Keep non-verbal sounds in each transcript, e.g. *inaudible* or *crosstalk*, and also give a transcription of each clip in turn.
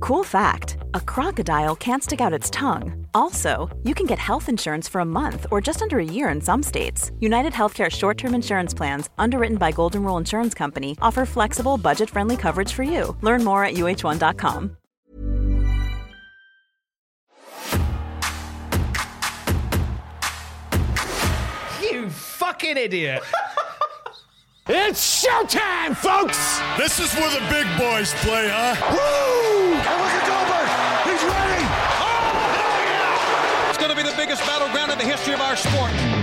Cool fact a crocodile can't stick out its tongue. Also, you can get health insurance for a month or just under a year in some states. United Healthcare short term insurance plans, underwritten by Golden Rule Insurance Company, offer flexible, budget friendly coverage for you. Learn more at uh1.com. You fucking idiot. *laughs* It's showtime, folks! This is where the big boys play, huh? Woo! That was a Goldberg! He's ready! It's going to be the biggest battleground in the history of our sport.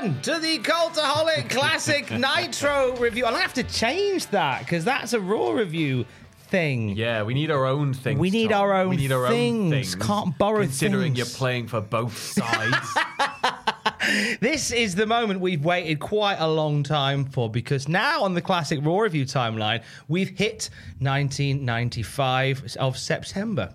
Everyone, to the Cultaholic Classic *laughs* Nitro review. To have to change that because that's a Raw review thing. Yeah, we need our own things. We need Tom. our own we need our things. own things. Can't borrow Considering things. you're playing for both sides. *laughs* This is the moment we've waited quite a long time for because now on the Classic Raw review timeline, we've hit 1995 of September.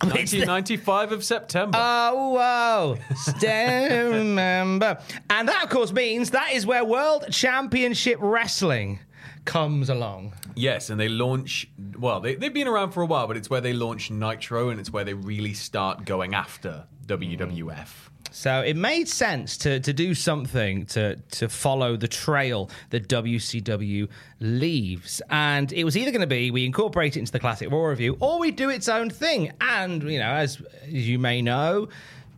It's the- 1995 of September. Oh, wow. *laughs* Remember. And that, of course, means that is where World Championship Wrestling comes along. yes, and they launch. Well, they, they've been around for a while, but it's where they launch Nitro, and it's where they really start going after WWF. So it made sense to, to do something to, to follow the trail that WCW leaves. And it was either going to be we incorporate it into the Classic Raw review or we do its own thing. And, you know, as, as you may know,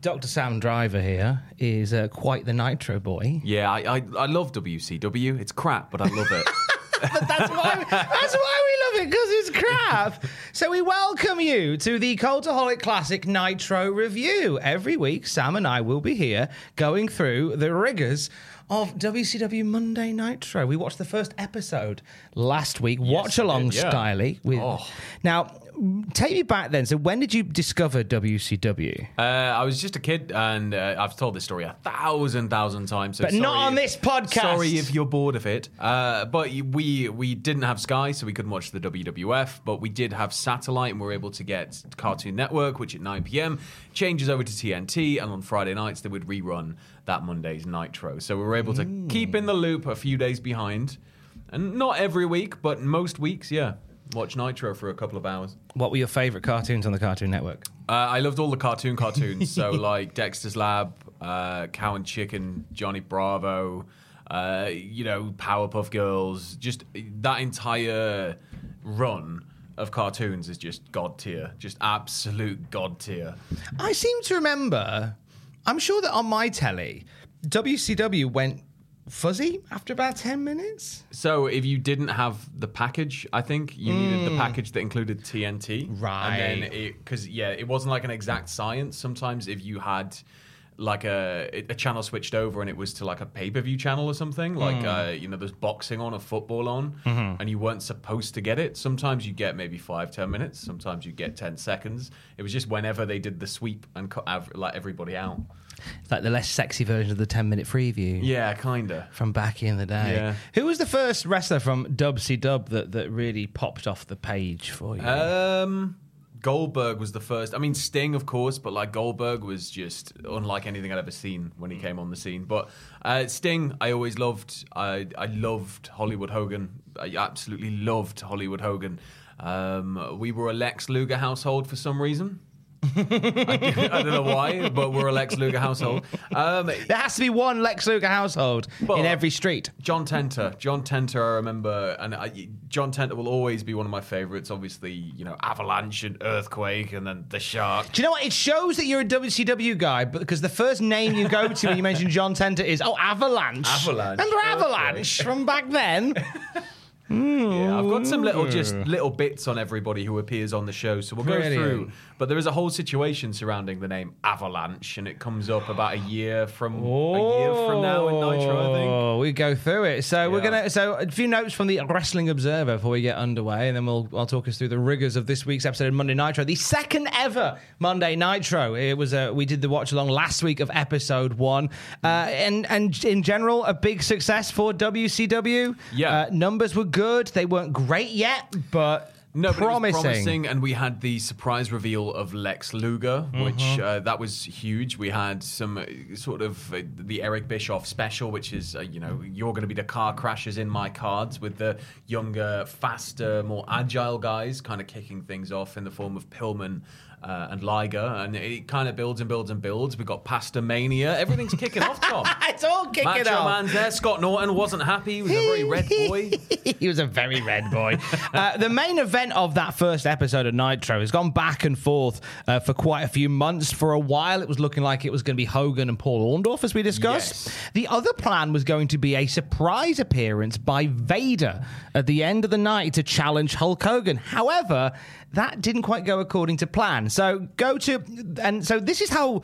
Dr. Sam Driver here is uh, quite the Nitro boy. Yeah, I, I I love WCW. It's crap, but I love it. *laughs* That's why, that's why we love it, because it's crap. So we welcome you to the Cultaholic Classic Nitro review. Every week, Sam and I will be here going through the rigors of WCW Monday Nitro. We watched the first episode last week, watch along yeah. styly. With, Oh. Now, take me back then. So when did you discover WCW? Uh, I was just a kid, and uh, I've told this story a thousand, thousand times. So But not on if- this podcast. Sorry if you're bored of it. Uh, but we we didn't have Sky, so we couldn't watch the WWF. But we did have satellite, and we were able to get Cartoon Network, which at 9 p.m. changes over to TNT, and on Friday nights they would rerun that Monday's Nitro. So we were able to keep in the loop a few days behind, and not every week, but most weeks, yeah. Watch Nitro for a couple of hours. What were your favorite cartoons on the Cartoon Network? Uh, I loved all the cartoon cartoons. so *laughs* like Dexter's Lab, uh, Cow and Chicken, Johnny Bravo, uh, you know, Powerpuff Girls. Just that entire run of cartoons is just god tier, just absolute god tier. I seem to remember, I'm sure that on my telly, WCW went fuzzy after about 10 minutes. So if you didn't have the package, I think you needed the package that included TNT, Hmm. Right. And then because yeah, it wasn't like an exact science. Sometimes if you had like a a channel switched over and it was to like a pay per view channel or something, like Hmm. uh, you know, there's boxing on or football on, Mm-hmm. and you weren't supposed to get it. Sometimes you get maybe five ten minutes. Sometimes you get ten seconds. It was just whenever they did the sweep and cut av- like everybody out. It's like the less sexy version of the 10 minute preview. Yeah, kinda. From back in the day. Yeah. Who was the first wrestler from Dub C Dub that, that really popped off the page for you? Um, Goldberg was the first. I mean, Sting, of course, but like Goldberg was just unlike anything I'd ever seen when he came on the scene. But uh, Sting, I always loved. I I loved Hollywood Hogan. I absolutely loved Hollywood Hogan. Um, we were a Lex Luger household for some reason. I, I don't know why, but we're a Lex Luger household. Um, there has to be one Lex Luger household But- in every street. John Tenta. John Tenta, I remember, and I, John Tenta will always be one of my favorites. Obviously, you know, Avalanche and Earthquake, and then the Shark. Do you know what? It shows that you're a WCW guy, but because the first name you go to when you mention John Tenta is oh Avalanche. Avalanche. Remember. Avalanche from back then? *laughs* Yeah, I've got some little just little bits on everybody who appears on the show, so we'll go through. But there is a whole situation surrounding the name Avalanche, and it comes up about a year from a year from now in Nitro, I think. Oh, we go through it. So we're gonna. So a few notes from the Wrestling Observer before we get underway, and then we'll I'll talk us through the rigors of this week's episode of Monday Nitro, the second ever Monday Nitro. It was a we did the watch along last week of episode one, uh, and and in general a big success for WCW. Yeah. uh, numbers were good. They weren't great yet, but. No, but promising. promising, and we had the surprise reveal of Lex Luger, which Mm-hmm. uh, that was huge. We had some uh, sort of uh, the Eric Bischoff special, which is uh, you know you're going to be the car crashes in my cards with the younger, faster, more agile guys, kind of kicking things off in the form of Pillman. Uh, and Liger, and it kind of builds and builds and builds. We've got Pasta Mania. Everything's kicking off, Tom. *laughs* It's all kicking Macho off. Man's there. Scott Norton wasn't happy. He was a very red *laughs* boy. he was a very red boy. *laughs* uh, the main event of that first episode of Nitro has gone back and forth uh, for quite a few months. For a while, it was looking like it was going to be Hogan and Paul Orndorff, as we discussed. Yes. The other plan was going to be a surprise appearance by Vader at the end of the night to challenge Hulk Hogan. However, that didn't quite go according to plan. So go to, and so this is how.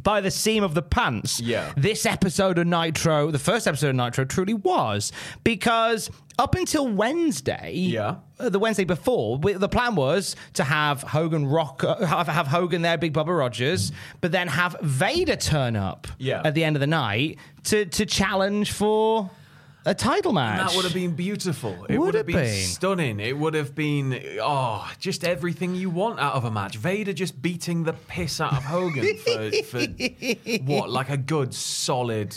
By the seam of the pants, Yeah. this episode of Nitro, the first episode of Nitro, truly was because up until Wednesday, Yeah. uh, the Wednesday before, we, the plan was to have Hogan rock, uh, have, have Hogan there, Big Bubba Rogers, but then have Vader turn up Yeah. at the end of the night to to challenge for a title match. That would have been beautiful. It Would would have been, been? stunning. It would have been oh, just everything you want out of a match. Vader just beating the piss out of Hogan for, for *laughs* what, like a good solid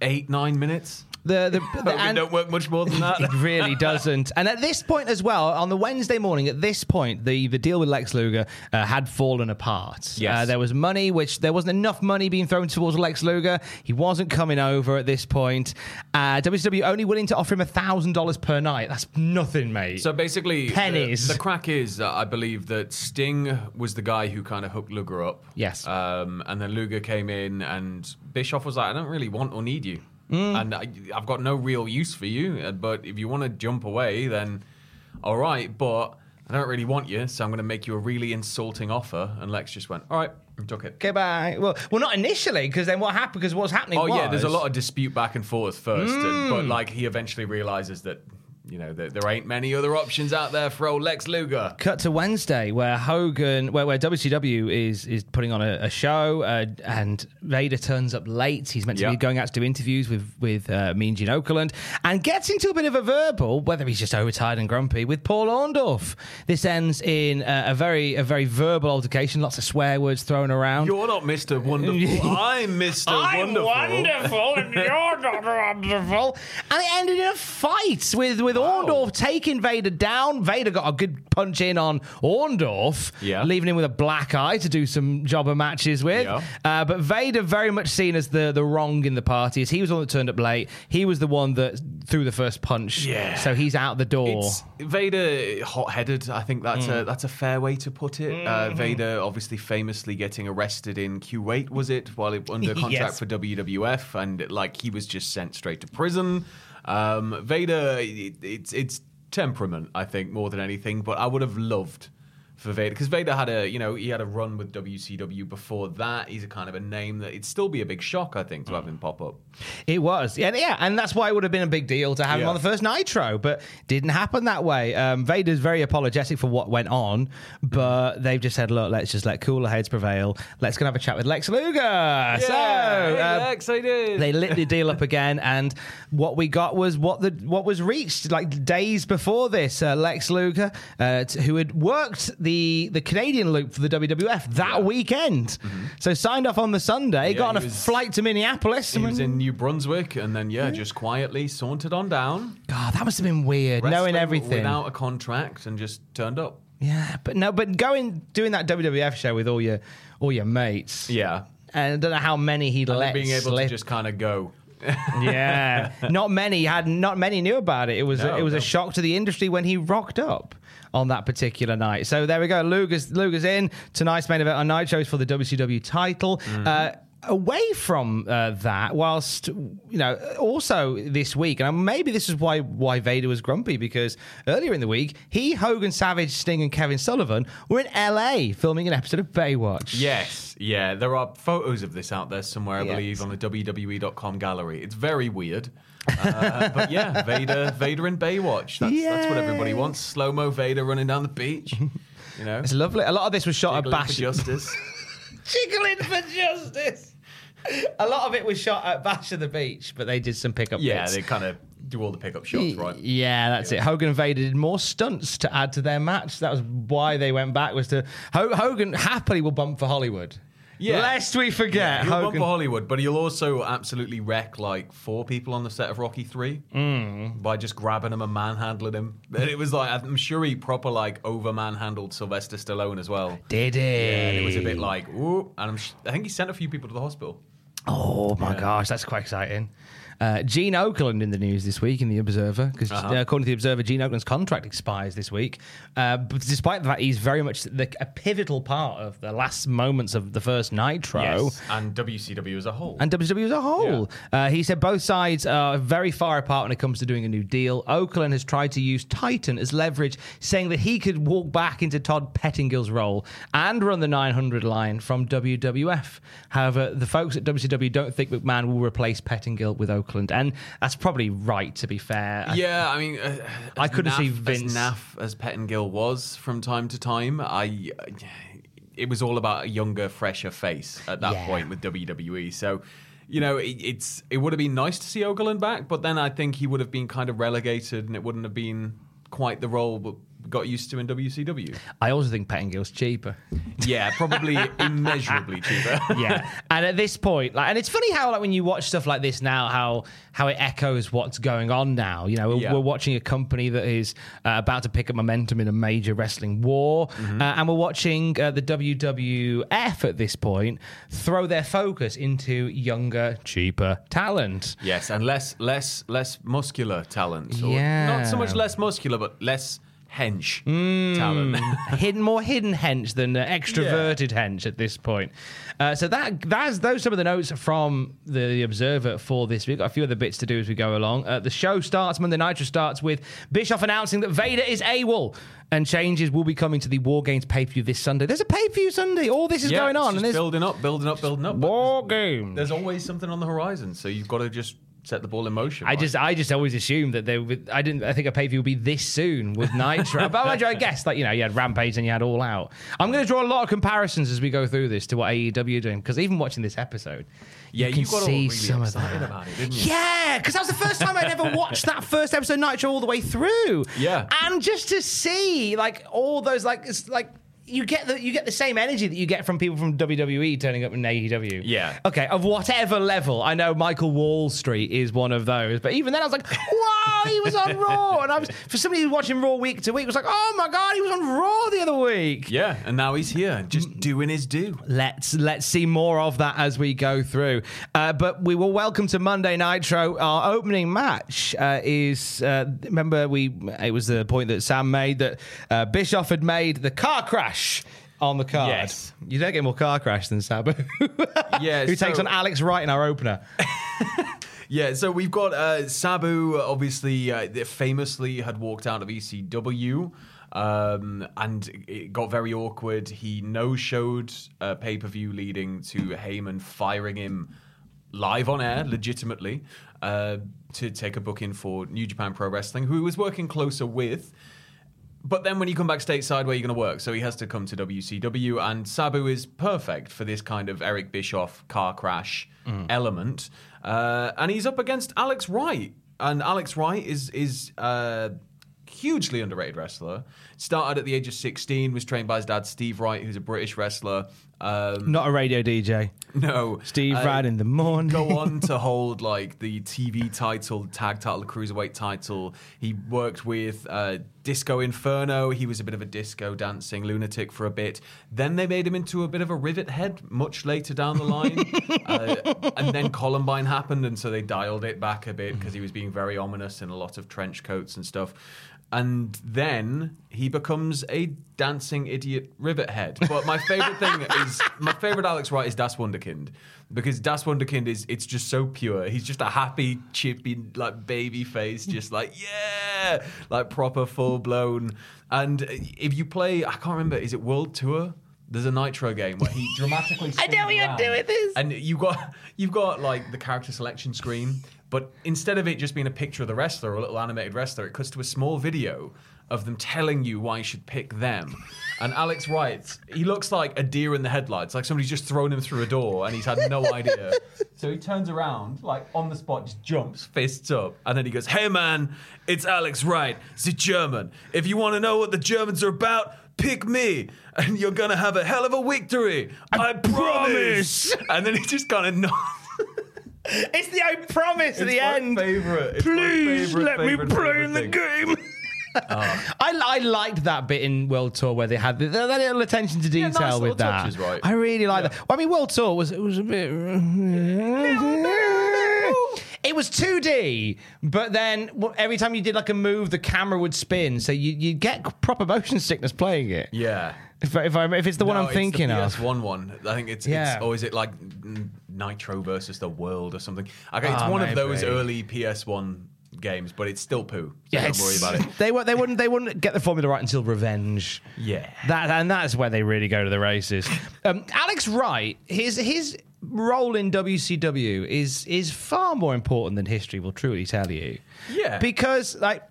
eight nine minutes. The the, *laughs* the and- don't work much more than that. It really doesn't. And at this point as well, on the Wednesday morning, at this point, the, the deal with Lex Luger uh, had fallen apart. Yes. Uh, there was money, which there wasn't enough money being thrown towards Lex Luger. He wasn't coming over at this point. Uh, WCW only willing to offer him $1,000 per night. That's nothing, mate. So basically, Pennies. The, crack is that I believe that Sting was the guy who kind of hooked Luger up. Yes. Um, and then Luger came in, and Bischoff was like, "I don't really want or need you, Mm. and I, I've got no real use for you. uh, But if you want to jump away, then all right. But I don't really want you, so I'm going to make you a really insulting offer." And Lex just went, "All right," and took it. Okay, bye. Well, well, not initially, because then what happened? Because what's happening? Oh yeah, there's a lot of dispute back and forth first, and, Mm. but like he eventually realizes that you know that there ain't many other options out there for old Lex Luger. Cut to Wednesday, where Hogan, where, where WCW is is putting on a, a show, uh, and Vader turns up late. He's meant to be going out to do interviews with with uh, Mean Gene Okerlund, and gets into a bit of a verbal, whether he's just overtired and grumpy, with Paul Orndorff. This ends in uh, a very a very verbal altercation, lots of swear words thrown around. You're not Mr. Wonderful. *laughs* I'm Mr. Wonderful. I'm Wonderful. wonderful, and you're not wonderful. And it ended in a fight with with Orndorff taking Vader down. Vader got a good punch in on Orndorff, Yeah. leaving him with a black eye to do some jobber matches with. Yeah. Uh, but Vader very much seen as the the wrong in the party, as he was the one that turned up late. He was the one that threw the first punch. Yeah. So he's out the door. It's Vader hot-headed. I think that's Mm. a that's a fair way to put it. Mm-hmm. Uh, Vader obviously famously getting arrested in Kuwait was it while it, under *laughs* contract Yes. for WWF, and like he was just sent straight to prison. Um, Vader, it, it's it's temperament, I think, more than anything. But I would have loved for Vader because Vader had a you know he had a run with WCW before that. He's a kind of a name that it'd still be a big shock, I think, to have him pop up. It was, yeah, yeah, and that's why it would have been a big deal to have him on the first Nitro, but didn't happen that way. Um, Vader's very apologetic for what went on, but they've just said, "Look, let's just let cooler heads prevail. Let's go have a chat with Lex Luger." so hey, uh, Lex, I did. they lit the deal up *laughs* again, and what we got was what the what was reached like days before this. Uh, Lex Luger, uh, who had worked the the Canadian loop for the WWF that weekend, so signed off on the Sunday, Mm-hmm. Yeah, got on a was- flight to Minneapolis. He was in New Brunswick, and then yeah, just quietly sauntered on down, God, that must have been weird, knowing everything. without a contract, and just turned up. yeah, but no, but going doing that WWF show with all your all your mates. Yeah, and I don't know how many he'd and let being able slip. to just kind of go. *laughs* yeah, not many had. Not many knew about it. It was No, it was no. a shock to the industry when he rocked up on that particular night. So there we go. Luger's Luger's in tonight's main event on Nitro is for the WCW title. Mm-hmm. Uh, away from uh, that, whilst you know, also this week, and maybe this is why why Vader was grumpy because earlier in the week, he, Hogan, Savage, Sting, and Kevin Sullivan were in L.A. filming an episode of Baywatch. Yes, yeah. There are photos of this out there somewhere, I Yes. believe, on the WWE.com gallery. It's very weird. Uh, but yeah, Vader, Vader and Baywatch. That's, that's what everybody wants. Slow mo Vader running down the beach. You know, It's lovely. A lot of this was shot Jiggling at for Bash. justice. *laughs* Jiggling for justice. A lot of it was shot at Bash of the Beach, but they did some pickup yeah, bits. they kind of do all the pickup shots, right? Yeah, that's it. Hogan and Vader did more stunts to add to their match. That was why they went back. Was to Ho- Hogan happily will bump for Hollywood. Yeah. lest we forget bump Hogan. for Hollywood, but he'll also absolutely wreck like four people on the set of Rocky Three mm. by just grabbing him and manhandling him. And it was like I'm sure he proper like over manhandled Sylvester Stallone as well. Did he? Yeah, and it was a bit like, ooh, and I'm sh- I think he sent a few people to the hospital. Oh my gosh, that's quite exciting. Uh, Gene Okerlund in the news this week in the Observer because Uh-huh. according to the Observer, Gene Okerlund's contract expires this week. Uh, but despite the fact he's very much the, a pivotal part of the last moments of the first Nitro. and WCW as a whole. and WWE as a whole. Uh, he said both sides are very far apart when it comes to doing a new deal. Okerlund has tried to use Titan as leverage, saying that he could walk back into Todd Pettingill's role and run the 900 line from WWF. However, the folks at WCW don't think McMahon will replace Pettingill with Okerlund, and that's probably right. To be fair, yeah, I mean, uh, I couldn't see Vince- as naff as Pettingill was from time to time. I, it was all about a younger, fresher face at that Yeah. point with WWE. So, you know, it, it's it would have been nice to see Okerlund back, but then I think he would have been kind of relegated, and it wouldn't have been quite the role got used to in WCW. I also think Pettingill's cheaper. Yeah, probably *laughs* immeasurably cheaper. yeah. And at this point, like, and it's funny how, like, when you watch stuff like this now, how how it echoes what's going on now. You know, we're, Yeah. we're watching a company that is uh, about to pick up momentum in a major wrestling war, Mm-hmm. uh, and we're watching uh, the WWF at this point throw their focus into younger, cheaper talent. Yes, and less less less muscular talent. Yeah. Not so much less muscular, but less hench Mm. talent. *laughs* *laughs* hidden, more hidden hench than uh, extroverted hench at this point. Uh, so that that's those some of the notes from the Observer for this week. Got a few other bits to do as we go along. Uh, the show starts Monday Nitro starts with Bischoff announcing that Vader is AWOL. And changes will be coming to the War Games pay per view this Sunday. There's a pay per view Sunday. All this is Yeah, going on, and there's building up, building up, building up. War Games. There's always something on the horizon, so you've got to just set the ball in motion. I right? just, I just always assumed that they would. I didn't. I think a pay per view would be this soon with *laughs* Nitro. but I, I guess, like you know, you had Rampage and you had All Out. I'm going to draw a lot of comparisons as we go through this to what AEW are doing because even watching this episode, yeah, you you got all really some of excited that. about it, didn't you? Yeah, because that was the first time I'd ever watched that first episode of Nitro all the way through. Yeah. and just to see like all those like it's like. You get the you get the same energy that you get from people from WWE turning up in AEW. Yeah. Okay, of whatever level. I know Michael Wall Street is one of those, but even then I was like, wow, he was on *laughs* Raw. And I was for somebody who's watching Raw week to week was like, oh my god, he was on Raw the other week. Yeah, and now he's here, just doing his due. Let's let's see more of that as we go through. Uh, but we will welcome to Monday Nitro. Our opening match uh, is uh, remember we it was the point that Sam made that uh, Bischoff had made the car crash on the card. Yes. You don't get more car crash than Sabu. *laughs* Yeah, who takes on Alex Wright in our opener. *laughs* Yeah, so we've got uh, Sabu, obviously, uh, famously had walked out of ECW. Um, and it got very awkward. He no showed a pay per view leading to Heyman firing him live on air, legitimately, uh, to take a booking for New Japan Pro Wrestling, who he was working closer with. But then when you come back stateside, where are you going to work? So he has to come to WCW, and Sabu is perfect for this kind of Eric Bischoff car crash element. Uh, and he's up against Alex Wright, and Alex Wright is is uh, hugely underrated wrestler. Started at the age of sixteen, was trained by his dad Steve Wright, who's a British wrestler. Um, Not a radio DJ. no, Steve uh, Rad in the morning. go on *laughs* to hold like the TV title, tag title, the cruiserweight title. He worked with uh, Disco Inferno. He was a bit of a disco dancing lunatic for a bit. Then they made him into a bit of a rivet head much later down the line. *laughs* uh, and then Columbine happened, and so they dialed it back a bit because he was being very ominous in a lot of trench coats and stuff. And then he becomes a dancing idiot rivet head. But my favorite thing *laughs* is my favorite Alex Wright is Das Wunderkind because Das Wunderkind is it's just so pure. He's just a happy, chippy, like baby face, just like *laughs* yeah, like proper full blown. And if you play, I can't remember, is it World Tour? There's a Nitro game where he dramatically. *laughs* I know spins you're doing this. And you got you've got like the character selection screen, but instead of it just being a picture of the wrestler or a little animated wrestler, it cuts to a small video of them telling you why you should pick them. And Alex Wright, he looks like a deer in the headlights, like somebody's just thrown him through a door and he's had no *laughs* idea. So he turns around, like on the spot, just jumps, fists up, and then he goes, Hey man, it's Alex Wright, the German. If you want to know what the Germans are about, pick me, and you're gonna have a hell of a victory. I, promise. and then he just kind of *laughs* nods. It's the I promise at the end. Favorite. It's Please favorite, let me play in the game. Ah. *laughs* I, I liked that bit in World Tour where they had the, that little attention to Yeah, detail nice with that. right? I really like Yeah. that. Well, I mean, World Tour was it was a bit. It was 2D, but then every time you did like a move, the camera would spin, so you you get proper motion sickness playing it. Yeah. If, if, I, if it's the one No, I'm thinking the of. PS1 one. I think it's, Yeah. it's or is it like Nitro versus the World or something? Okay, it's Ah, one of those early PS1 games, but it's still poo. So don't worry about it. They were, they wouldn't they wouldn't get the formula right until Revenge. Yeah. That and that's where they really go to the races. Um, Alex Wright, his his role in WCW is is far more important than history will truly tell you. Yeah. because like.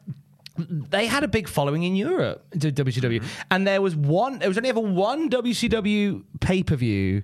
They had a big following in Europe, WCW, Mm-hmm. and there was one. There was only ever one WCW pay per view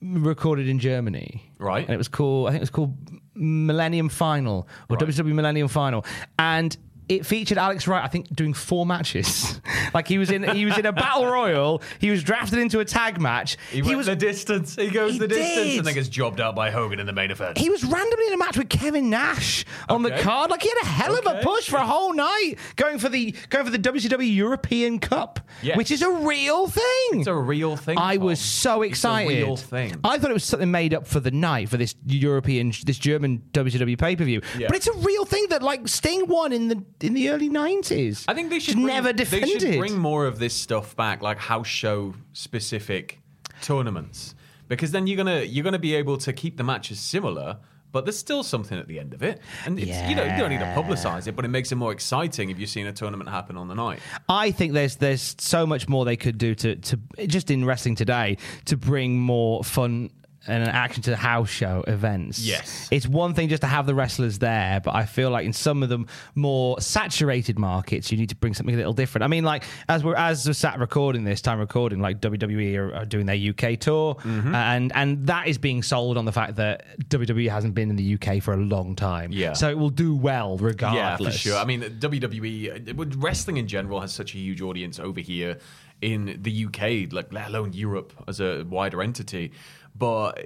recorded in Germany, Right. And it was called, I think it was called Millennium Final or Right. WCW Millennium Final, and it featured Alex Wright, I think, doing four matches. *laughs* like he was in, he was in a battle royal. He was drafted into a tag match. He, went was the distance. He goes He the distance did. and then gets jobbed out by Hogan in the main event. he was randomly in a match with Kevin Nash on the card. Like he had a hell of a push for a whole night, going for the going for the WCW European Cup, Yes. which is a real thing. It's a real thing. I Tom. was so It's a excited. real thing. I thought it was something made up for the night for this European, this German WCW pay per view. Yeah. But it's a real thing that like Sting won in the in the early nineties. I think they should bring, never They defended. should bring more of this stuff back, like house show specific tournaments, because then you're gonna you're gonna be able to keep the matches similar. But there's still something at the end of it, and it's, you know you don't need to publicize it, but it makes it more exciting if you've seen a tournament happen on the night. I think there's there's so much more they could do to to just in wrestling today to bring more fun and an action to the house show events. Yes. it's one thing just to have the wrestlers there, but I feel like in some of the more saturated markets, you need to bring something a little different. I mean, like as we're as we're sat recording this time recording, like WWE are, are doing their UK tour, Mm-hmm. and and that is being sold on the fact that WWE hasn't been in the UK for a long time. Yeah. so it will do well regardless. Yeah, for sure. I mean, WWE, uh, wrestling in general has such a huge audience over here in the UK, like let alone Europe as a wider entity. But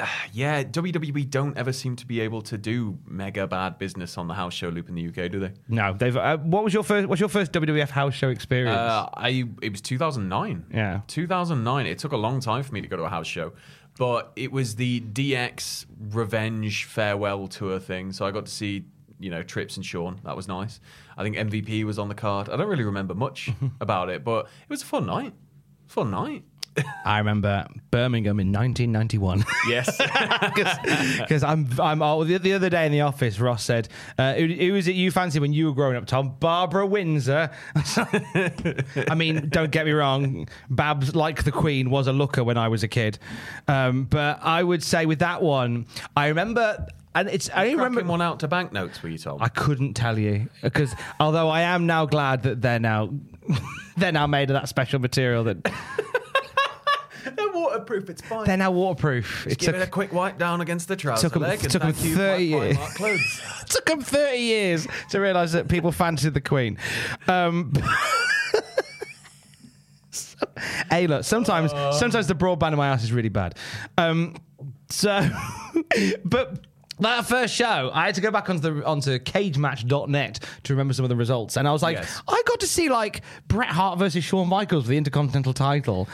*sighs* yeah, WWE don't ever seem to be able to do mega bad business on the house show loop in the UK, do they? No, they've. Uh, what was your first? What's your first WWF house show experience? Uh, I it was 2009. Yeah. 2009. It took a long time for me to go to a house show, but it was the DX Revenge farewell tour thing. So I got to see you know Trips and Shawn. That was nice. I think MVP was on the card. I don't really remember much *laughs* about it, but it was a fun night. Fun night. I remember Birmingham in 1991. Yes. *laughs* Because I'm, I'm. Oh, the, the other day in the office, Ross said, uh, who, "Who was it you fancied when you were growing up, Tom? Barbara Windsor." *laughs* I mean, don't get me wrong, Babs, like the Queen, was a looker when I was a kid. Um, but I would say with that one, I remember, and it's. I remember Cracking one out to banknotes, were you told? I couldn't tell you because although I am now glad that they're now *laughs* they're now made of that special material that *laughs* They're waterproof. It's fine. they're now waterproof. It Give took, it a quick wipe down against the trouser took 'em- leg. took 'em thank you, 30 years. *laughs* Took them thirty years to realise that people fancied the Queen. Um, *laughs* hey, look, sometimes sometimes the broadband in my house is really bad. Um, so, but. That first show, I had to go back onto the onto cagematch.net to remember some of the results. And I was like, Yes. I got to see like Bret Hart versus Shawn Michaels for the Intercontinental title.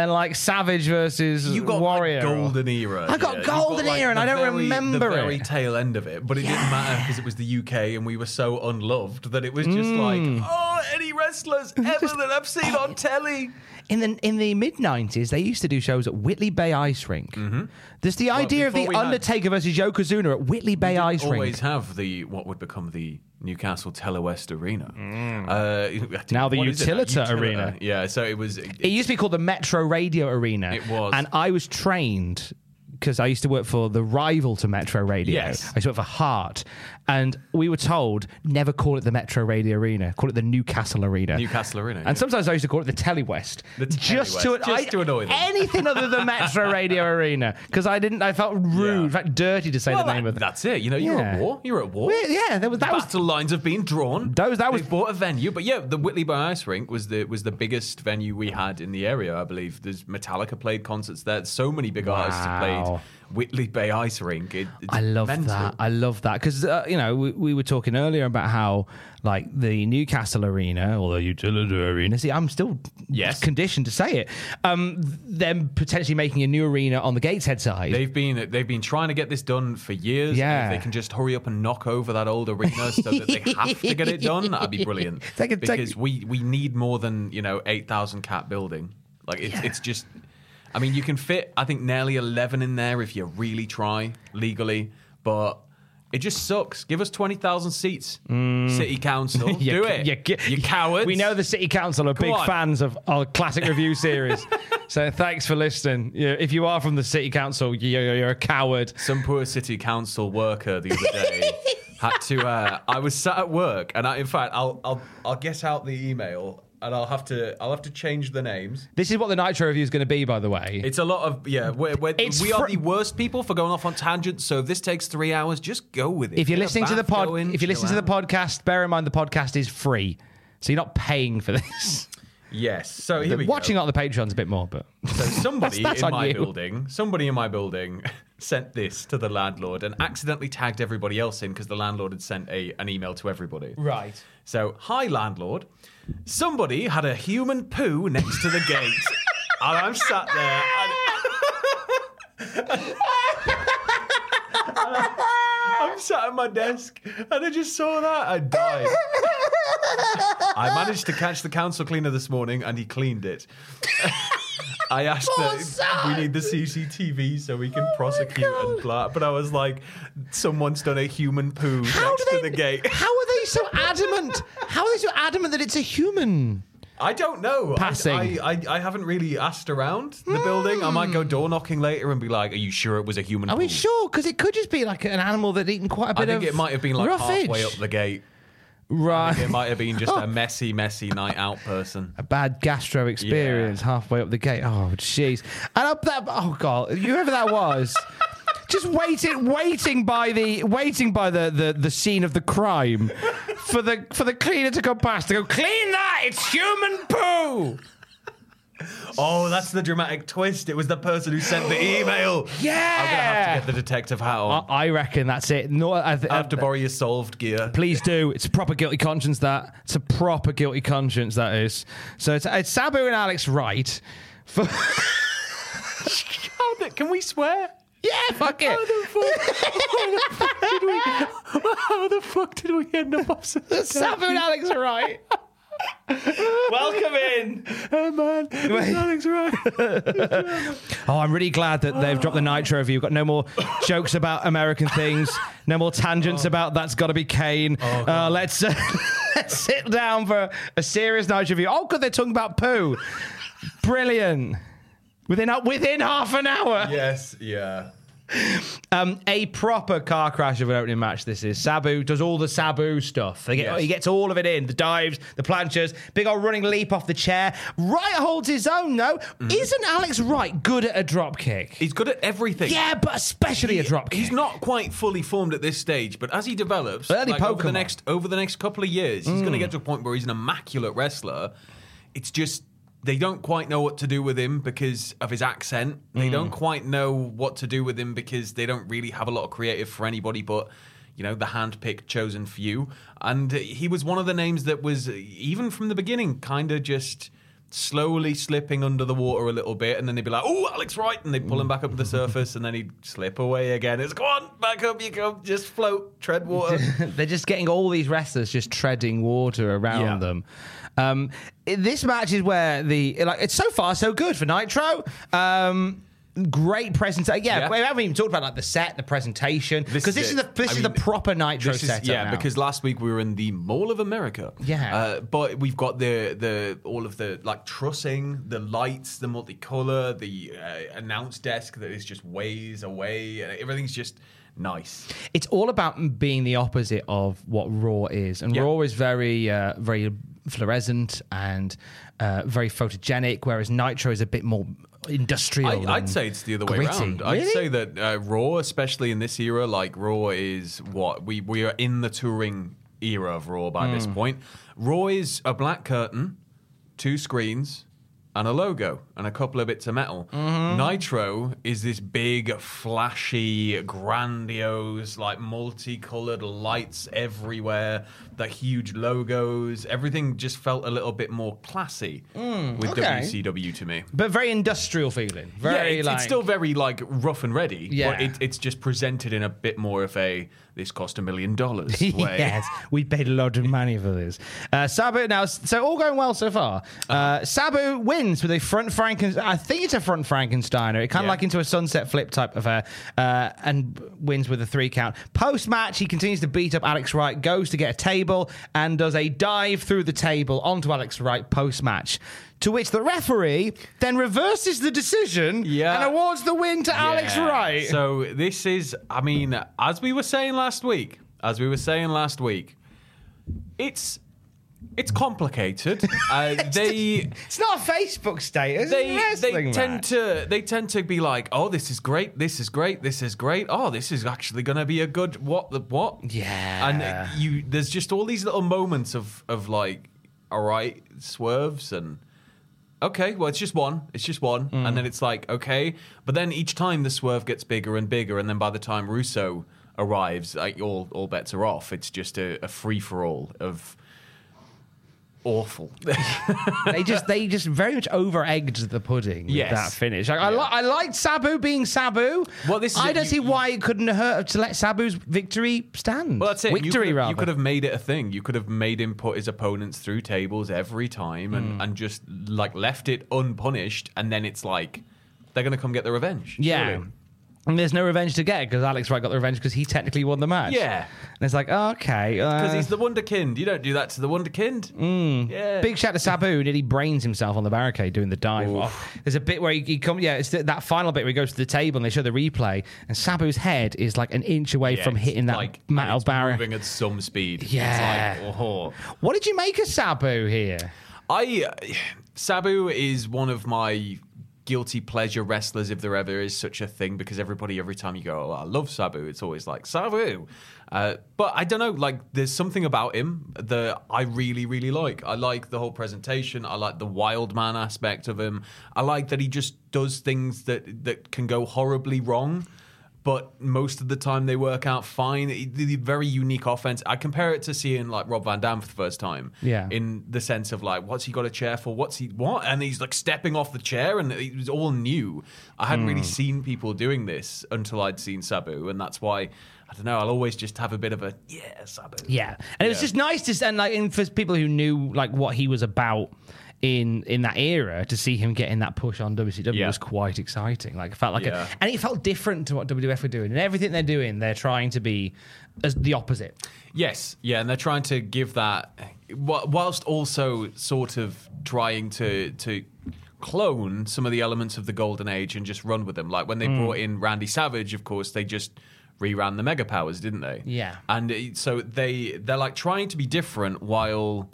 And like Savage versus You got Warrior. like golden era. I got yeah. You golden like, era and I don't very- remember the very it. tail end of it, but it didn't matter because it was the UK and we were so unloved that it was just Mm. like, oh, Eddie wrestlers *laughs* ever that I've seen on telly. In the in the mid '90s, they used to do shows at Whitley Bay Ice Rink. There's the idea of before the we had- Undertaker versus Yokozuna at Whitley Bay Ice Rink. Always have the what would become the Newcastle Telewest Arena. Uh, Now the what is it? Utilita Arena. Yeah, so it was. It used to be called the Metro Radio Arena. It was. and I was trained because I used to work for the rival to Metro Radio. Yes. I used to work for Heart, and we were told never call it the Metro Radio Arena, call it the Newcastle Arena. Newcastle Arena, yeah. And sometimes I used to call it the Telewest, The just to just I- to annoy them. anything other than Metro Radio *laughs* Arena because I didn't. I felt rude, Yeah. in fact, dirty to say Well, the name that- of it. That's it. You know, you're Yeah. at war. You're at war. Well, yeah, there was- that was- battle lines have been drawn. Those- that was- bought a venue, but yeah, the Whitley Bay Ice Rink was the was the biggest venue we had in the area. I believe there's Metallica played concerts there. So many big artists have played Whitley Bay Ice Rink. It, I love mental. that. I love that because uh, you know we, we were talking earlier about how like the Newcastle Arena or the Utilita Arena. See, I'm still Yes. conditioned to say it. Um, them potentially making a new arena on the Gateshead side. They've been they've been trying to get this done for years. Yeah. if they can just hurry up and knock over that old arena so that they have to get it done, that'd be *laughs* brilliant. Like a- because we we need more than you know eight thousand cat building. Like it's it's just. I mean, you can fit I think nearly eleven in there if you really try legally, but. It just sucks. Give us twenty thousand seats, city council. *laughs* You Do it, you you, cowards. We know the City Council are big on. fans of our classic review series. *laughs* so thanks for listening. Yeah, if you are from the City Council, you're, you're a coward. some poor city council worker the other day had to. Uh, I was sat at work, and I, in fact, I'll I'll I'll get out the email, and I'll have to I'll have to change the names. This is what the Nitro review is going to be, by the way. It's a lot of yeah. We're, we're, It's we are fr- the worst people for going off on tangents. So if this takes three hours, just go with it. if you're Get a listening to the pod, going, if you're chill listening to the podcast, bear in mind the podcast is free, so you're not paying for this. yes. So here we Watching go. it on the Patreon's a bit more, but So somebody *laughs* That's- that's in on my you. building, somebody in my building sent this to the landlord and accidentally tagged everybody else in because the landlord had sent a an email to everybody. right. So, hi landlord. Somebody had a human poo next to the gate. *laughs* and I'm sat there. And *laughs* I'm sat at my desk and I just saw that. I died. *laughs* I managed to catch the council cleaner this morning and he cleaned it. I asked oh, that we need the CCTV so we can oh prosecute and blah. But I was like, someone's done a human poo How next do to the gate. *laughs* How are they so adamant? How are they so adamant that it's a human? I don't know. I- Passing. I, I, I haven't really asked around the building. I might go hmm. door knocking later and be like, "Are you sure it was a human?" Are we poo?" sure? Because it could just be like an animal that eaten quite a I bit of. I think it might have been like roughage. halfway up the gate. Right. It might have been just a *laughs* messy, messy night out person. a bad gastro experience halfway up the gate. Oh, jeez. And up that, oh god, whoever that was, *laughs* just waiting, waiting by the, waiting by the, the, the scene of the crime for the for the cleaner to come past to go clean that. It's human poo. Oh, that's the dramatic twist. It was the person who sent the *gasps* email. Yeah. I'm gonna have to get the detective hat on. I, I reckon that's it. No, I, th- I have to uh, borrow your solved gear. Please do. It's a proper guilty conscience. That it's a proper guilty conscience. That is. So it's, it's Sabu and Alex Wright. For How Can we swear? yeah, fuck it. How the fuck did we end up off such a Sabu and Alex are right. Welcome in. Hey man. Alex Wright. Oh, I'm really glad that they've dropped the Nitro review. We've got no more jokes about American things, no more tangents about that's got to be Kane. uh, let's uh, *laughs* let's sit down for a serious Nitro review. Oh, good, they're talking about poo. Brilliant. Within within half an hour. yes, yeah. *laughs* Um, a proper car crash of an opening match. This is Sabu does all the Sabu stuff. Get, Yes. He gets all of it in: the dives, the planchas, big old running leap off the chair. Wright holds his own. though. isn't Alex Wright good at a drop kick? He's good at everything. yeah, but especially a drop kick. He's not quite fully formed at this stage, but as he develops, Early like, over the Pokemon. next over the next couple of years, he's going to get to a point where he's an immaculate wrestler. It's just they don't quite know what to do with him because of his accent. They mm. don't quite know what to do with him because they don't really have a lot of creative for anybody but you know the hand-picked chosen few and he was one of the names that was even from the beginning kind of just slowly slipping under the water a little bit, and then they'd be like, "Oh, Alex Wright," and they'd pull him back up to the mm. surface, and then he'd slip away again. It's go on, back up you come, just float, tread water. *laughs* They're just getting all these wrestlers just treading water around Yeah. them. Um, this match is where the like it's so far so good for Nitro. Um, great presentation. Yeah, Yeah. we haven't even talked about like the set, the presentation, because this, is the this I is mean, the proper Nitro This is- setup. yeah, now. because last week we were in the Mall of America. Yeah. uh, but we've got the the all of the like trussing, the lights, the multicolor, the uh, announce desk that is just ways away, and everything's just nice. it's all about being the opposite of what Raw is, and Yeah. Raw is very, uh, very fluorescent and uh, very photogenic, whereas Nitro is a bit more industrial. I, I'd say it's the other way gritty. around. I'd say that uh, Raw, especially in this era, like Raw is what we we are in the touring era of Raw by Hmm. this point. Raw is a black curtain, two screens. And a logo and a couple of bits of metal. Mm-hmm. Nitro is this big, flashy, grandiose, like multicolored lights everywhere, the huge logos. Everything just felt a little bit more classy with Mm, okay. WCW to me but very industrial feeling. Very yeah, it's, like it's still very like rough and ready. Yeah. but it, it's just presented in a bit more of a this cost a million dollars *laughs* yes, we paid a lot of money for this. Uh, Sabu now, so all going well so far. Uh-huh. Uh, Sabu wins with a front front Franken. I think it's a front Frankensteiner. It kind of Yeah. like into a sunset flip type of a, uh, and wins with a three count. Post match, he continues to beat up Alex Wright, goes to get a table and does a dive through the table onto Alex Wright post match. To which the referee then reverses the decision Yeah. and awards the win to Alex Wright. So this is, I mean, as we were saying last week, as we were saying last week, it's it's complicated. *laughs* uh, they it's not a Facebook status. They, they tend to they tend to be like, oh, this is great, this is great, this is great. Oh, this is actually going to be a good what the what? Yeah. and you there's just all these little moments of of like, all right, swerves and. Okay, well, it's just one. It's just one, Mm. and then it's like okay, but then each time the swerve gets bigger and bigger, and then by the time Russo arrives, like all all bets are off. It's just a, a free for all of awful. *laughs* they just they just very much over egged the pudding with that finish. Like, I, li- I liked Sabu being Sabu. Well, this is I don't You- see you- why it couldn't hurt to let Sabu's victory stand. Well, that's it. You Victory, could rather. You could have made it a thing. You could have made him put his opponents through tables every time and, Hmm. and just like left it unpunished, and then it's like they're going to come get their revenge. yeah. surely. And there's no revenge to get because Alex Wright got the revenge because he technically won the match. Yeah. And it's like, okay. Because uh, he's the Wunderkind. You don't do that to the Wunderkind. Mm. Yeah. Big shout to Sabu, who nearly brains himself on the barricade doing the dive off. There's a bit where he, he comes, yeah, it's th- that final bit where he goes to the table and they show the replay, and Sabu's head is like an inch away Yeah, from hitting that like, metal barrier. moving at some speed. Yeah. It's like, oh. What did you make of Sabu here? I uh, Sabu is one of my guilty pleasure wrestlers if there ever is such a thing because everybody every time you go oh, I love Sabu it's always like Sabu! Uh, but I don't know like there's something about him that I really really like. I like the whole presentation. I like the wild man aspect of him. I like that he just does things that that can go horribly wrong but most of the time they work out fine. The very unique offense. I compare it to seeing like Rob Van Dam for the first time. Yeah. In the sense of like, what's he got a chair for? What's he what? And he's like stepping off the chair, and it was all new. I hadn't really hmm. seen people doing this until I'd seen Sabu, and that's why I don't know. I'll always just have a bit of a yeah, Sabu. Yeah, and it was Yeah. just nice to and like and for people who knew like what he was about in in that era to see him getting that push on WCW Yeah. was quite exciting. Like it felt like Yeah. a, and it felt different to what WWF were doing, and everything they're doing, they're trying to be as the opposite. Yes, yeah, and they're trying to give that, whilst also sort of trying to to clone some of the elements of the golden age and just run with them. Like when they mm. brought in Randy Savage, of course, they just reran the Mega Powers, didn't they? Yeah. and it, so they they're like trying to be different while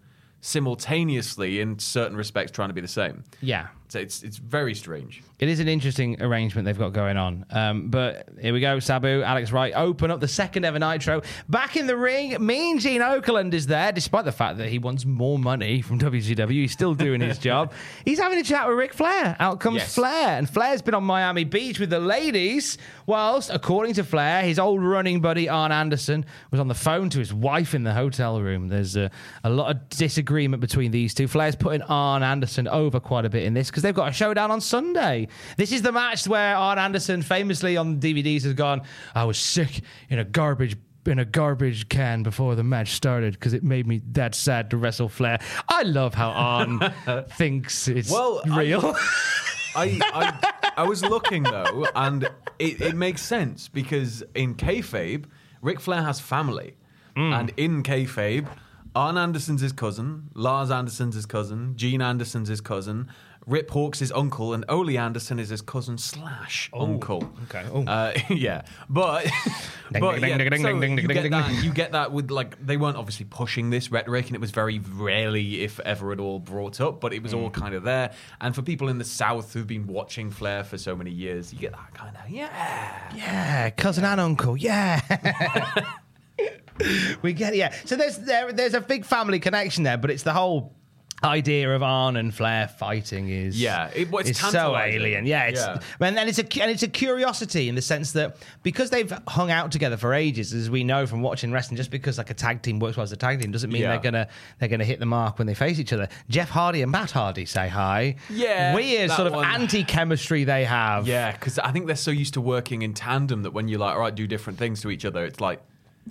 simultaneously, in certain respects, trying to be the same. Yeah. So it's it's very strange. It is an interesting arrangement they've got going on. Um, but here we go. Sabu, Alex Wright open up the second ever Nitro. Back in the ring, Mean Gene Okerlund is there, despite the fact that he wants more money from WCW. He's still doing his *laughs* job. He's having a chat with Ric Flair. Out comes Yes. Flair. And Flair's been on Miami Beach with the ladies, whilst, according to Flair, his old running buddy, Arn Anderson, was on the phone to his wife in the hotel room. There's a, a lot of disagreement between these two. Flair's putting Arn Anderson over quite a bit in this because they've got a showdown on Sunday. This is the match where Arn Anderson famously on DVDs has gone, I was sick in a garbage in a garbage can before the match started because it made me that sad to wrestle Flair. I love how Arn *laughs* thinks it's Well, real. *laughs* I, I I was looking though, and it, it makes sense because in kayfabe, Ric Flair has family, mm. and in kayfabe, Arn Anderson's his cousin, Lars Anderson's his cousin, Gene Anderson's his cousin, Rip Hawk's his uncle, and Ole Anderson is his cousin slash uncle. okay. Oh. Uh, *laughs* yeah, but but yeah, so you get that you get that with like they weren't obviously pushing this rhetoric and it was very rarely if ever at all brought up but it was all kind of there and for people in the south who've been watching flair for so many years you get that kind of yeah Yeah, cousin and uncle. Yeah. *laughs* *laughs* we get it. Yeah. So there's there, there's a big family connection there, but it's the whole idea of Arn and Flair fighting is Yeah, it- well, it's is so alien. Yeah, it's Yeah. and then it's a and it's a curiosity in the sense that because they've hung out together for ages, as we know from watching wrestling, just because like a tag team works well as a tag team doesn't mean Yeah. they're gonna they're gonna hit the mark when they face each other. Jeff Hardy and Matt Hardy say hi. Yeah, weird sort of anti chemistry they have. yeah because i think they're so used to working in tandem that when you like all right do different things to each other it's like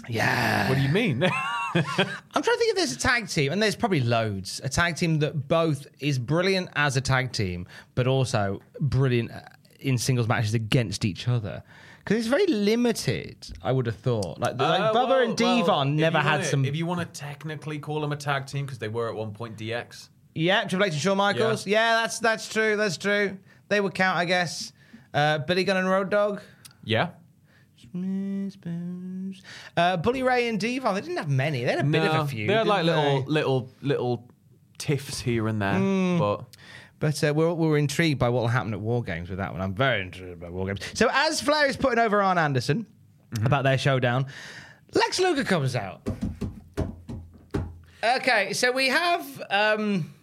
yeah. what do you mean *laughs* I'm trying to think if there's a tag team, and there's probably loads. A tag team that both is brilliant as a tag team, but also brilliant in singles matches against each other. Because it's very limited, I would have thought. Like, like Uh, Bubba well- and Devon well, never had wanna- some. if you want to technically call them a tag team because they were at one point dx yeah, Triple H and Shawn Michaels. Yeah. that's that's true. That's true. They would count, I guess. Uh, Billy Gunn and Road Dog. yeah Uh, Bully Ray and Devon. They didn't have many. They had a bit of a few. They had like little, they? little, little tiffs here and there, Hmm. but But uh, we're, we're intrigued by what will happen at War Games with that one. I'm very intrigued by War Games. So as Flair is putting over Arn Anderson about their showdown, Lex Luger comes out. Okay, so we have. Um,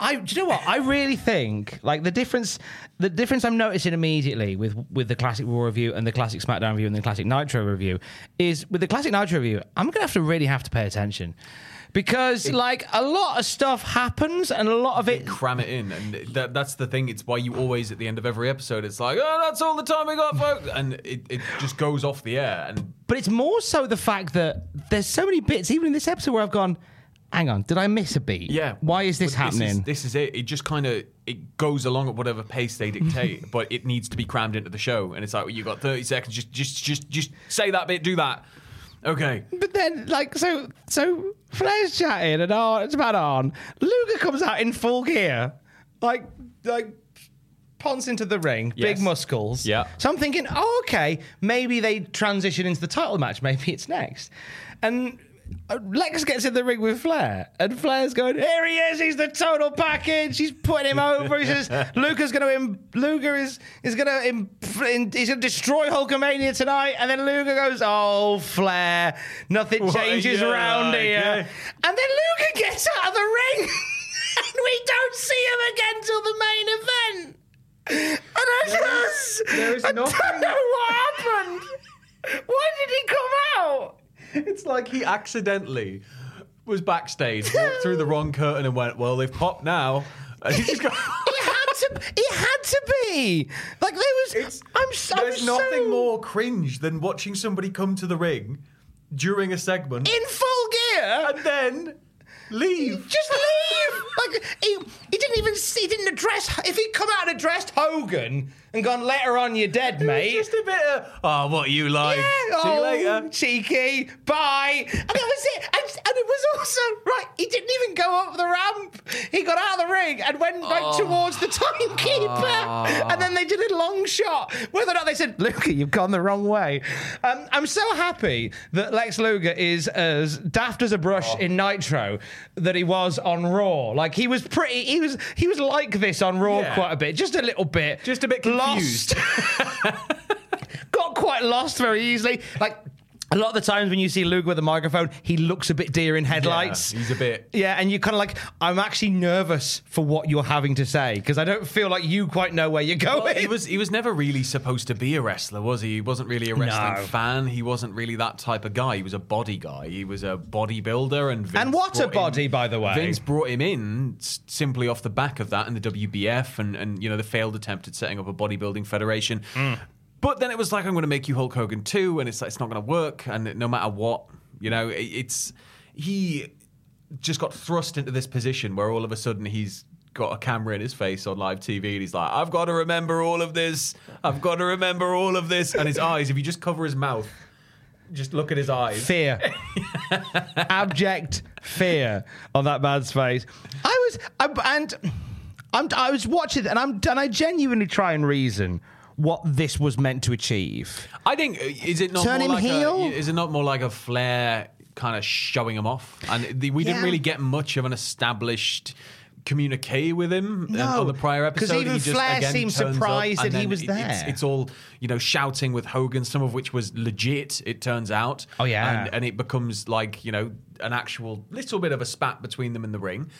I do you know what I really think like the difference the difference I'm noticing immediately with with the classic Raw review and the classic SmackDown review and the classic Nitro review is with the classic Nitro review I'm gonna have to really have to pay attention because like a lot of stuff happens and a lot of it cram it in, and that, that's the thing. It's why you always at the end of every episode, it's like, oh, that's all the time we got, folks, and it, it just goes off the air. And But it's more so the fact that there's so many bits, even in this episode, where I've gone, hang on, did I miss a beat? yeah, Why is this but happening? is, this is it. It just kind of it goes along at whatever pace they dictate, *laughs* but it needs to be crammed into the show. And it's like, well, you got 30 seconds. Just, just, just, just say that bit, do that. Okay. but then, like, so so Flair's chatting and on, it's about on. Luger comes out in full gear, like, like. Ponce into the ring, Yes. big muscles. Yeah. So I'm thinking, oh, okay, maybe they transition into the title match. Maybe it's next. And Lex gets in the ring with Flair, and Flair's going, "Here he is! He's the total package. He's putting him over. He says Luger's going to Im- Luger is is going to Im- he's going to destroy Hulkamania tonight." And then Luger goes, "Oh, Flair, nothing What changes around like, here." eh? And then Luger gets out of the ring, *laughs* and we don't see him again till the main event. And I just, there is I nothing- don't know what happened. Why did he come out? It's like he accidentally was backstage, walked through the wrong curtain, and went, "Well, they've popped now." And he just got. *laughs* It had to. It had to be. Like there was. It's, I'm so. there's I'm nothing so- more cringe than watching somebody come to the ring during a segment in full gear. and then leave. Just leave. Like he, he didn't even. see, He didn't address. If he'd come out and addressed Hogan and gone later on, you're dead, mate. Just a bit of, oh, what you like? Yeah, See you oh, later. cheeky, bye. And that was it. And, and it was also, right, he didn't even go up the ramp. He got out of the ring and went right Oh. towards the timekeeper. And then they did a long shot. Whether or not they said, Luger, you've gone the wrong way. Um, I'm so happy that Lex Luger is as daft as a brush Oh. in Nitro that he was on Raw. Like he was pretty, he was, he was like this on Raw Yeah. quite a bit, just a little bit. Just a bit lost. *laughs* got quite lost very easily. Like A lot of the times when you see Luger with a microphone, he looks a bit deer in headlights. Yeah, he's a bit- Yeah, and you're kind of like, I'm actually nervous for what you're having to say because I don't feel like you quite know where you're going. Well, he was he was never really supposed to be a wrestler, was he? He wasn't really a wrestling No. fan. He wasn't really that type of guy. He was a body guy. He was a bodybuilder, and Vince And what a him- body, by the way. Vince brought him in simply off the back of that in the WBF, and and you know the failed attempt at setting up a bodybuilding federation. Mm. But then it was like, I'm going to make you Hulk Hogan too, and it's like, it's not going to work. And no matter what, you know, it, it's he just got thrust into this position where all of a sudden he's got a camera in his face on live TV and he's like, I've got to remember all of this. I've got to remember all of this. And his eyes, if you just cover his mouth, just look at his eyes. fear, *laughs* abject fear on that man's face. I was, I, and I'm, I was watching, and I'm, and I genuinely try and reason what this was meant to achieve. I think, uh, is it not Turn more him like heel? A, is it not more like a flair kind of showing him off? And the, we didn't really get much of an established communique with him uh, No, on the prior episode. Because even He just, Flair again, seemed turns up surprised that he was it- It's, there. it's all you know, shouting with Hogan, some of which was legit. It turns out. Oh, yeah. and, and it becomes like you know an actual little bit of a spat between them in the ring.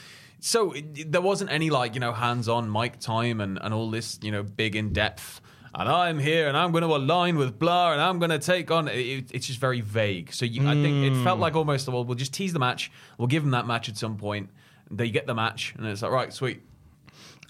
So it, there wasn't any like you know hands-on mic time and, and all this you know big in depth. And I'm here, and I'm going to align with blah, and I'm going to take on. It, it's just very vague. So you, I think it felt like hmm. almost well, we'll just tease the match. We'll give them that match at some point. They get the match, and it's like right, sweet.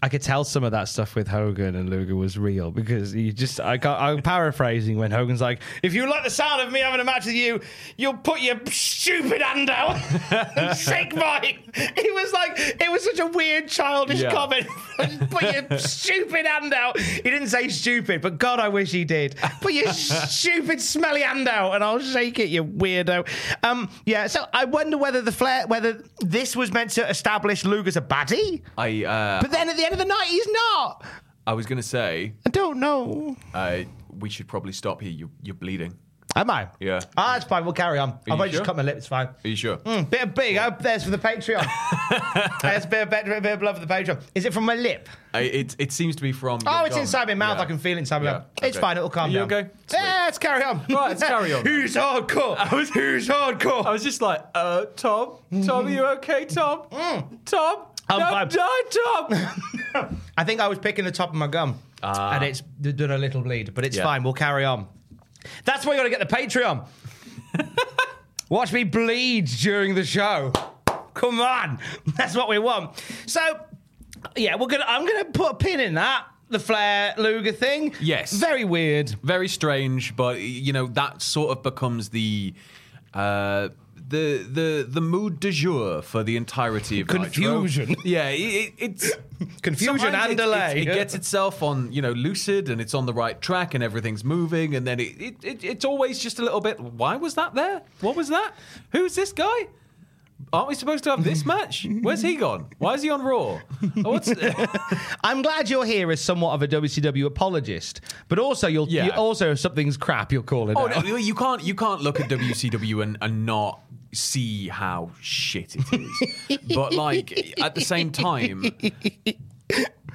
I could tell some of that stuff with Hogan and Luger was real because you just I got I'm paraphrasing when Hogan's like, if you like the sound of me having a match with you, you'll put your stupid hand out and *laughs* shake mine. It was like it was such a weird childish Yeah. comment. *laughs* put your *laughs* stupid hand out. He didn't say stupid, but God, I wish he did. Put your stupid smelly hand out and I'll shake it, you weirdo. Um, yeah. So I wonder whether the flair, whether this was meant to establish Luger's a baddie, I uh, but then at the end of the night, he's not. I was going to say I don't know. uh, we should probably stop here. You, you're bleeding. Am I? Yeah. Ah, it's fine. We'll carry on. I you might just cut my lip. It's fine. Are you sure? Mm, bit of big. I there's for the Patreon. *laughs* there's a bit of, bit, bit of blood for the Patreon. Is it from my lip? I, it, it seems to be from. Oh, your it's gum. inside my mouth. Yeah. I can feel it inside my Yeah, mouth. It's okay. fine. It'll calm Are you down. okay? Sweet. Yeah, let's carry on. Right, let's carry on. *laughs* Who's hardcore? Who's hardcore? I was just like, uh, Tom, Tom, are you okay, Tom? Tom, I'm no, fine. die, Tom. *laughs* I think I was picking the top of my gum, and it's done a little bleed, but it's Yeah. fine. We'll carry on. That's why you got to get the Patreon. *laughs* Watch me bleed during the show. Come on, *laughs* that's what we want. So, yeah, we're gonna. I'm gonna put a pin in that. The Flair Luger thing. Yes. very weird. Very strange, but you know that sort of becomes the. Uh, the the the mood du jour for the entirety of Nitro. Confusion. *laughs* Yeah, it, it, it's *laughs* Confusion and it- delay. It, it gets itself on you know lucid and it's on the right track and everything's moving and then it, it, it it's always just a little bit. Why was that there? What was that? Who's this guy? Aren't we supposed to have this match? Where's he gone? Why is he on Raw? Oh, what's *laughs* I'm glad you're here as somewhat of a WCW apologist, but also you'll Yeah. you also if something's crap, you'll call it Oh out. no, you can't you can't look at WCW and, and not see how shit it is. but like at the same time,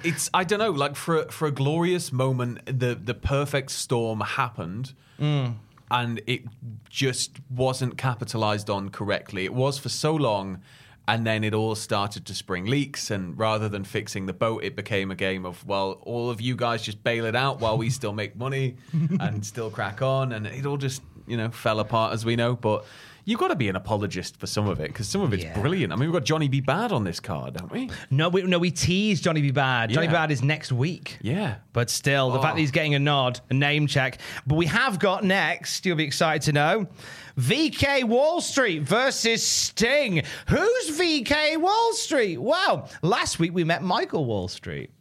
it's I don't know. Like for for a glorious moment, the the perfect storm happened. Mm. And it just wasn't capitalized on correctly. It was for so long, and then it all started to spring leaks. And rather than fixing the boat, it became a game of, well, all of you guys just bail it out while we still make money *laughs* and still crack on. And it all just, you know, fell apart as we know. But you've got to be an apologist for some of it because some of it's Yeah. brilliant. I mean, we've got Johnny B. Bad on this card, don't we? No, we, no, we teased Johnny B. Bad. Johnny Yeah. B. Bad is next week. Yeah. But still, the fact that oh. he's getting a nod, a name check. But we have got next, you'll be excited to know, VK Wall Street versus Sting. Who's VK Wall Street? Well, last week we met Michael Wall Street.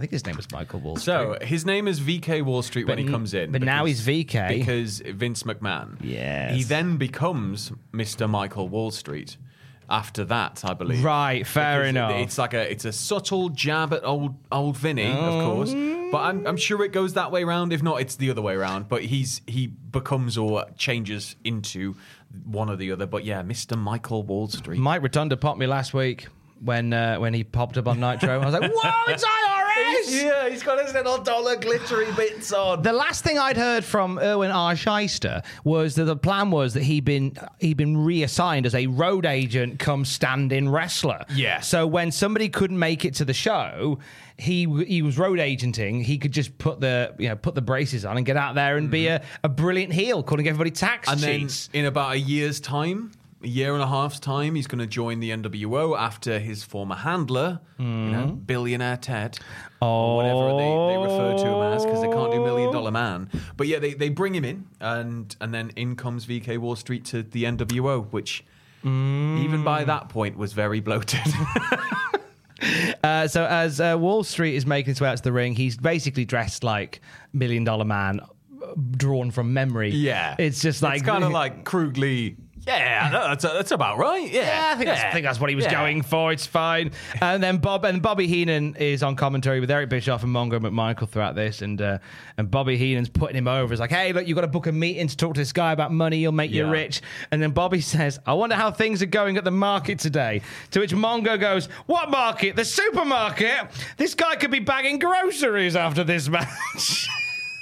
I think his name was Michael Wall Street. So his name is VK Wall Street when he comes in. but now he's VK. Because Vince McMahon. Yes. He then becomes Mr. Michael Wall Street after that, I believe. Right, fair Because enough. It's like a it's a subtle jab at old old Vinny, Oh. of course. But I'm, I'm sure it goes that way round. If not, it's the other way around. But he's he becomes or changes into one or the other. But yeah, Mr. Michael Wall Street. Mike Rotunda popped me last week when uh, when he popped up on Nitro. I was like, *laughs* "Whoa, it's IRS!" Yeah, he's got his little dollar glittery bits on. The last thing I'd heard from Irwin R. Schyster was that the plan was that he'd been he'd been reassigned as a road agent come stand-in wrestler. Yeah. So when somebody couldn't make it to the show, he he was road agenting. He could just put the you know put the braces on and get out there and be a, a brilliant heel, calling everybody tax Mm-hmm. and cheats. then in about a year's time, a year and a half's time, he's going to join the NWO after his former handler, you know, billionaire Ted, or whatever they, they refer to him as, because they can't do Million Dollar Man. But yeah, they, they bring him in, and and then in comes VK Wall Street to the NWO, which even by that point was very bloated. *laughs* Uh, so as uh, Wall Street is making his way out to the ring, he's basically dressed like Million Dollar Man, drawn from memory. yeah, it's just like it's kind of like Lee. Yeah, that's that's about right. Yeah, Yeah, I think, That's, I think that's what he was Yeah. going for. It's fine. And then Bob and Bobby Heenan is on commentary with Eric Bischoff and Mongo McMichael throughout this, and uh, and Bobby Heenan's putting him over. He's like, hey, look, you've got to book a meeting to talk to this guy about money. He'll make you Yeah. rich. And then Bobby *laughs* says, I wonder how things are going at the market today. To which Mongo goes, What market? The supermarket? This guy could be bagging groceries after this match.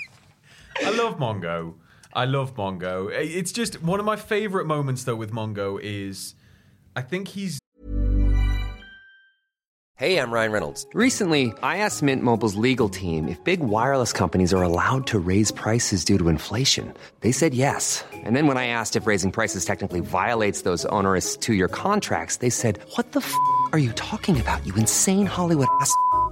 *laughs* I love Mongo. I love Mongo. It's just one of my favorite moments though with Mongo is I think he's Hey, I'm Ryan Reynolds. Recently, I asked Mint Mobile's legal team if big wireless companies are allowed to raise prices due to inflation. They said yes. And then when I asked if raising prices technically violates those onerous two year contracts, they said, What the f are you talking about, you insane Hollywood ass?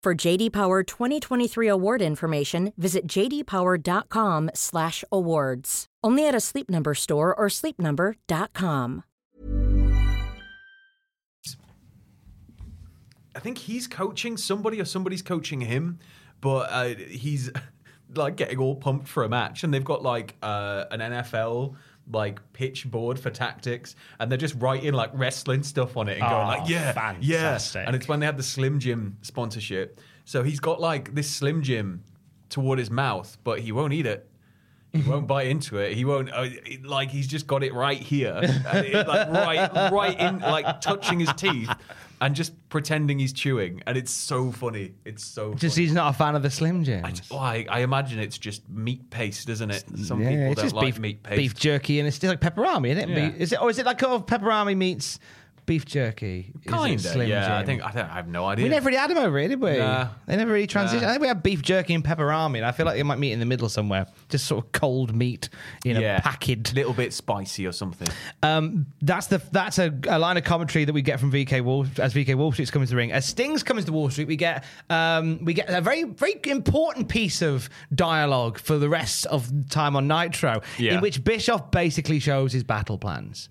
For JD Power 2023 award information, visit jdpower.com/awards. Only at a Sleep Number store or sleepnumber.com. I think he's coaching somebody or somebody's coaching him, but uh, he's *laughs* like getting all pumped for a match, and they've got like uh, an NFL like pitch board for tactics, and they're just writing like wrestling stuff on it and going Oh, like, yeah, fantastic. yeah. And it's when they had the Slim Jim sponsorship, so he's got like this Slim Jim toward his mouth, but he won't eat it. He won't *laughs* bite into it. He won't uh, it- like he's just got it right here, it, like right, right in, like touching his teeth, and just pretending he's chewing. And it's so funny. It's so just funny. he's not a fan of the Slim Jims. I, oh, I, I imagine it's just meat paste, isn't it? Some yeah, people it's don't just like beef, meat paste. beef jerky, and it's just like pepperami, isn't it? Yeah. Is it, or is it like oh, pepperami meets beef jerky? Kinda, Slim yeah. I think I, don't, I have no idea. we never really had them over here, did we? Nah. They never really transitioned. Nah. I think we had beef jerky and pepperami, and I feel like they might meet in the middle somewhere. Just sort of cold meat in yeah, a packet. little bit spicy or something. Um, that's the that's a, a line of commentary that we get from VK Wall as VK Wall Street's coming to the ring. As Sting's coming to Wall Street, we get um, we get a very very important piece of dialogue for the rest of the time on Nitro, Yeah. in which Bischoff basically shows his battle plans.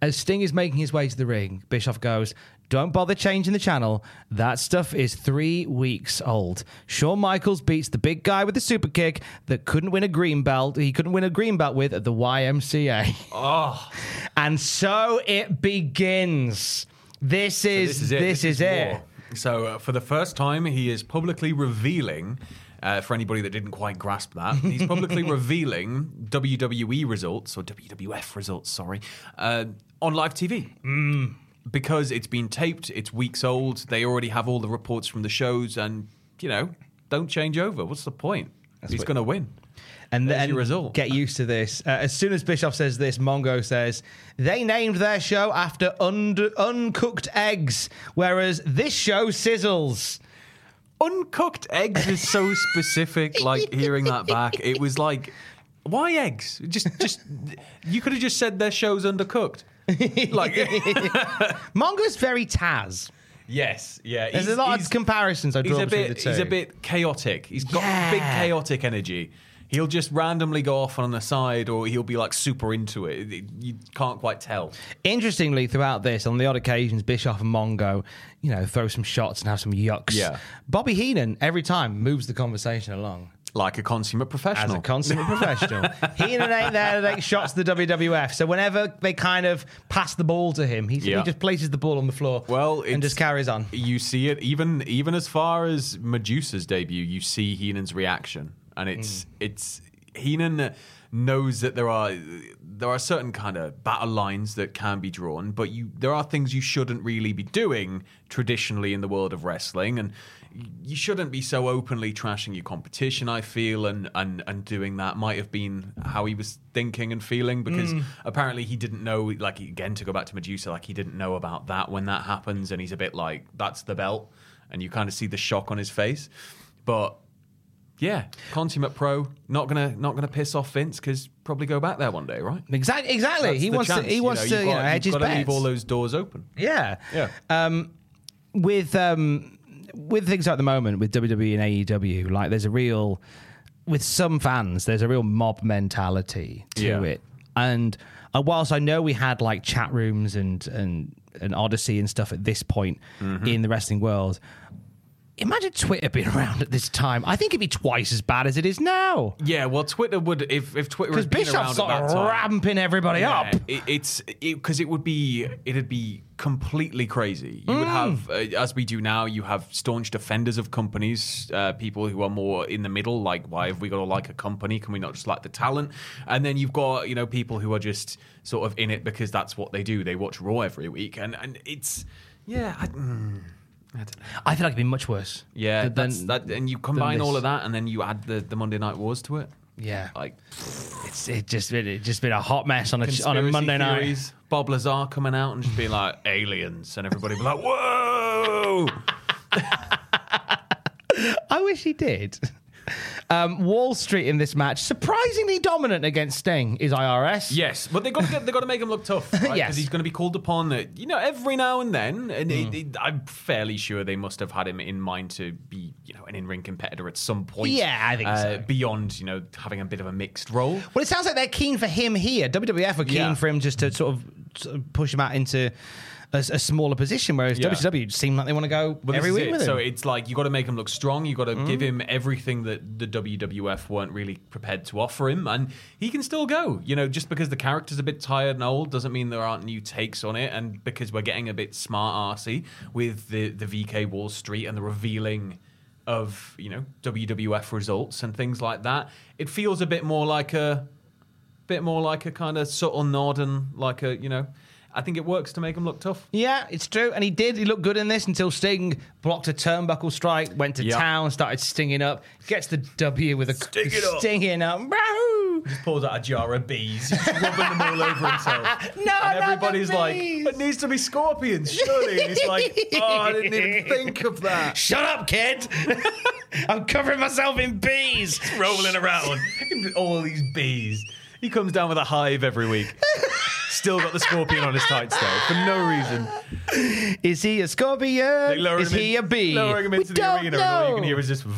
As Sting is making his way to the ring, Bischoff goes. Don't bother changing the channel. That stuff is three weeks old. Shawn Michaels beats the big guy with the super kick that couldn't win a green belt. He couldn't win a green belt with at the YMCA. Oh, *laughs* And so it begins. This is this is it. This, is, it. So uh, for the first time, he is publicly revealing. Uh, for anybody that didn't quite grasp that, he's publicly *laughs* revealing WWE results or WWF results, sorry, uh, on live TV. Mm. Because it's been taped, it's weeks old. They already have all the reports from the shows, and you know, don't change over. What's the point? he's going to win. And There's then result. get used to this. Uh, as soon as Bischoff says this, Mongo says they named their show after und- uncooked eggs, whereas this show sizzles. Uncooked eggs is so specific. *laughs* Like hearing that back, it was like, why eggs? Just, just you could have just said their show's undercooked. Like, *laughs* Mongo's very Taz. yes, yeah. There's he's- a lot of comparisons I He's draw a between bit. the two. He's a bit chaotic. He's got Yeah. big chaotic energy. He'll just randomly go off on the side, or he'll be like super into it. You can't quite tell. Interestingly, throughout this, on the odd occasions, Bischoff and Mongo, you know, throw some shots and have some yucks. Yeah. Bobby Heenan every time moves the conversation along. Like a consummate professional. As a consummate professional, *laughs* Heenan ain't there to take shots to the WWF. So whenever they kind of pass the ball to him, he's, Yeah. he just places the ball on the floor. Well, and just carries on. You see it even even as far as Medusa's debut. You see Heenan's reaction, and it's Hmm. it's Heenan knows that there are there are certain kind of battle lines that can be drawn, but you there are things you shouldn't really be doing traditionally in the world of wrestling, and you shouldn't be so openly trashing your competition. I feel, and and and doing that might have been how he was thinking and feeling because Mm. apparently he didn't know. Like again, to go back to Medusa, like he didn't know about that when that happens, and he's a bit like, "That's the belt," and you kind of see the shock on his face, but. Yeah, consummate pro. Not gonna not gonna piss off Vince because probably go back there one day, right? Exactly. Exactly. That's he wants chance, to. He wants you've to. got- You know, you've hedge his got to leave all those doors open. Yeah. Yeah. Um, with um, with things at the moment with WWE and AEW, like there's a real with some fans, there's a real mob mentality to Yeah. it. And uh, whilst I know we had like chat rooms and and and Odyssey and stuff at this point Mm-hmm. in the wrestling world. Imagine Twitter being *laughs* around at this time. I think it'd be twice as bad as it is now. Yeah, well, Twitter would if if Twitter Because Bischoff's around sort at of that time, ramping everybody Yeah, up. It, it's because it, would be it'd be completely crazy. You would Mm. have, uh, as we do now, you have staunch defenders of companies, uh, people who are more in the middle. Like, why have we got to like a company? Can we not just like the talent? And then you've got you know people who are just sort of in it because that's what they do. They watch Raw every week, and and it's yeah. I, mm, I. I feel like it'd be much worse. Yeah, that's, that, and you combine all of that, and then you add the, the Monday Night Wars to it. Yeah. Like It's it just been it just been a hot mess on a on a Monday night. Bob Lazar coming out and just being like *laughs* aliens, and everybody be like, "Whoa!" *laughs* I wish he did. Um, Wall Street in this match surprisingly dominant against Sting is IRS. yes, but they got to get, they got to make him look tough, right? *laughs* Yes. he's going to be called upon, uh, you know, every now and then. And Hmm. it, it, I'm fairly sure they must have had him in mind to be, you know, an in-ring competitor at some point. Yeah, I think uh, so. Beyond, you know, having a bit of a mixed role. Well, it sounds like they're keen for him here. WWF are keen Yeah. for him just to sort of, sort of push him out into a, a smaller position, whereas Yeah. WCW seem like they want to go Well, every week it. with him. So it's like you got to make him look strong. You got to give Mm. him everything that the WWF weren't really prepared to offer him, and he can still go. You know, just because the character's a bit tired and old doesn't mean there aren't new takes on it, and because we're getting a bit smart arsey with the the VK Wall Street and the revealing of you know WWF results and things like that, it feels a bit more like a bit more like a kind of subtle nod and like a you know. I think it works to make him look tough. Yeah, it's true. And he did. He looked good in this until Sting blocked a turnbuckle strike, went to Yeah. town, started stinging up, gets the W with a Sting it up. stinging up. Wahoo! Just *laughs* pulls out a jar of bees, he's rubbing them all over himself. *laughs* No, and not the everybody's like, bees. "It needs to be scorpions, surely." And he's like, "Oh, I didn't even think of that." *laughs* Shut up, kid! I'm covering myself in bees. Rolling around, all these bees. He comes down with a hive every week. Still got the scorpion on his tights though, for no reason. Is he a They scorpion? lower Is him he in- a bee? Lowering him We into the don't arena, and all you can hear is just. *laughs*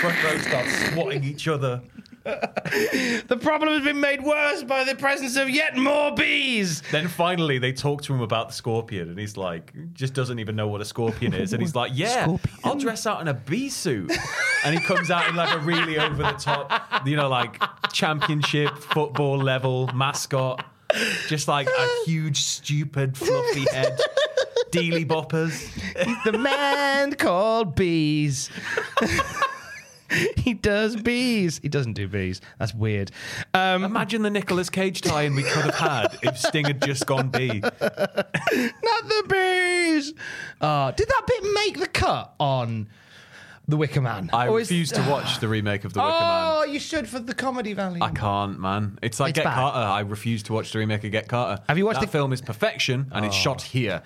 Front row starts swatting each other. The problem has been made worse by the presence of yet more bees. Then finally, they talk to him about the scorpion, and he's like, just doesn't even know what a scorpion is. And he's like, Yeah, Scorpion. I'll dress out in a bee suit. And he comes out in like a really over the top, you know, like championship football level mascot, just like a huge, stupid, fluffy head. Dealy boppers. the man called bees. *laughs* *laughs* he does bees. He doesn't do bees. That's weird. Um, Imagine the Nicolas Cage tie-in we could have had if Sting had just gone bee. *laughs* not the bees. Uh, did that bit make the cut on the Wicker Man? I Or is- refuse to watch the remake of The Wicker Man. Oh, you should for the comedy value. I can't, man. It's like It's Get bad. Carter. I refuse to watch the remake of Get Carter. Have you watched that the- film? Is perfection, and it's shot here.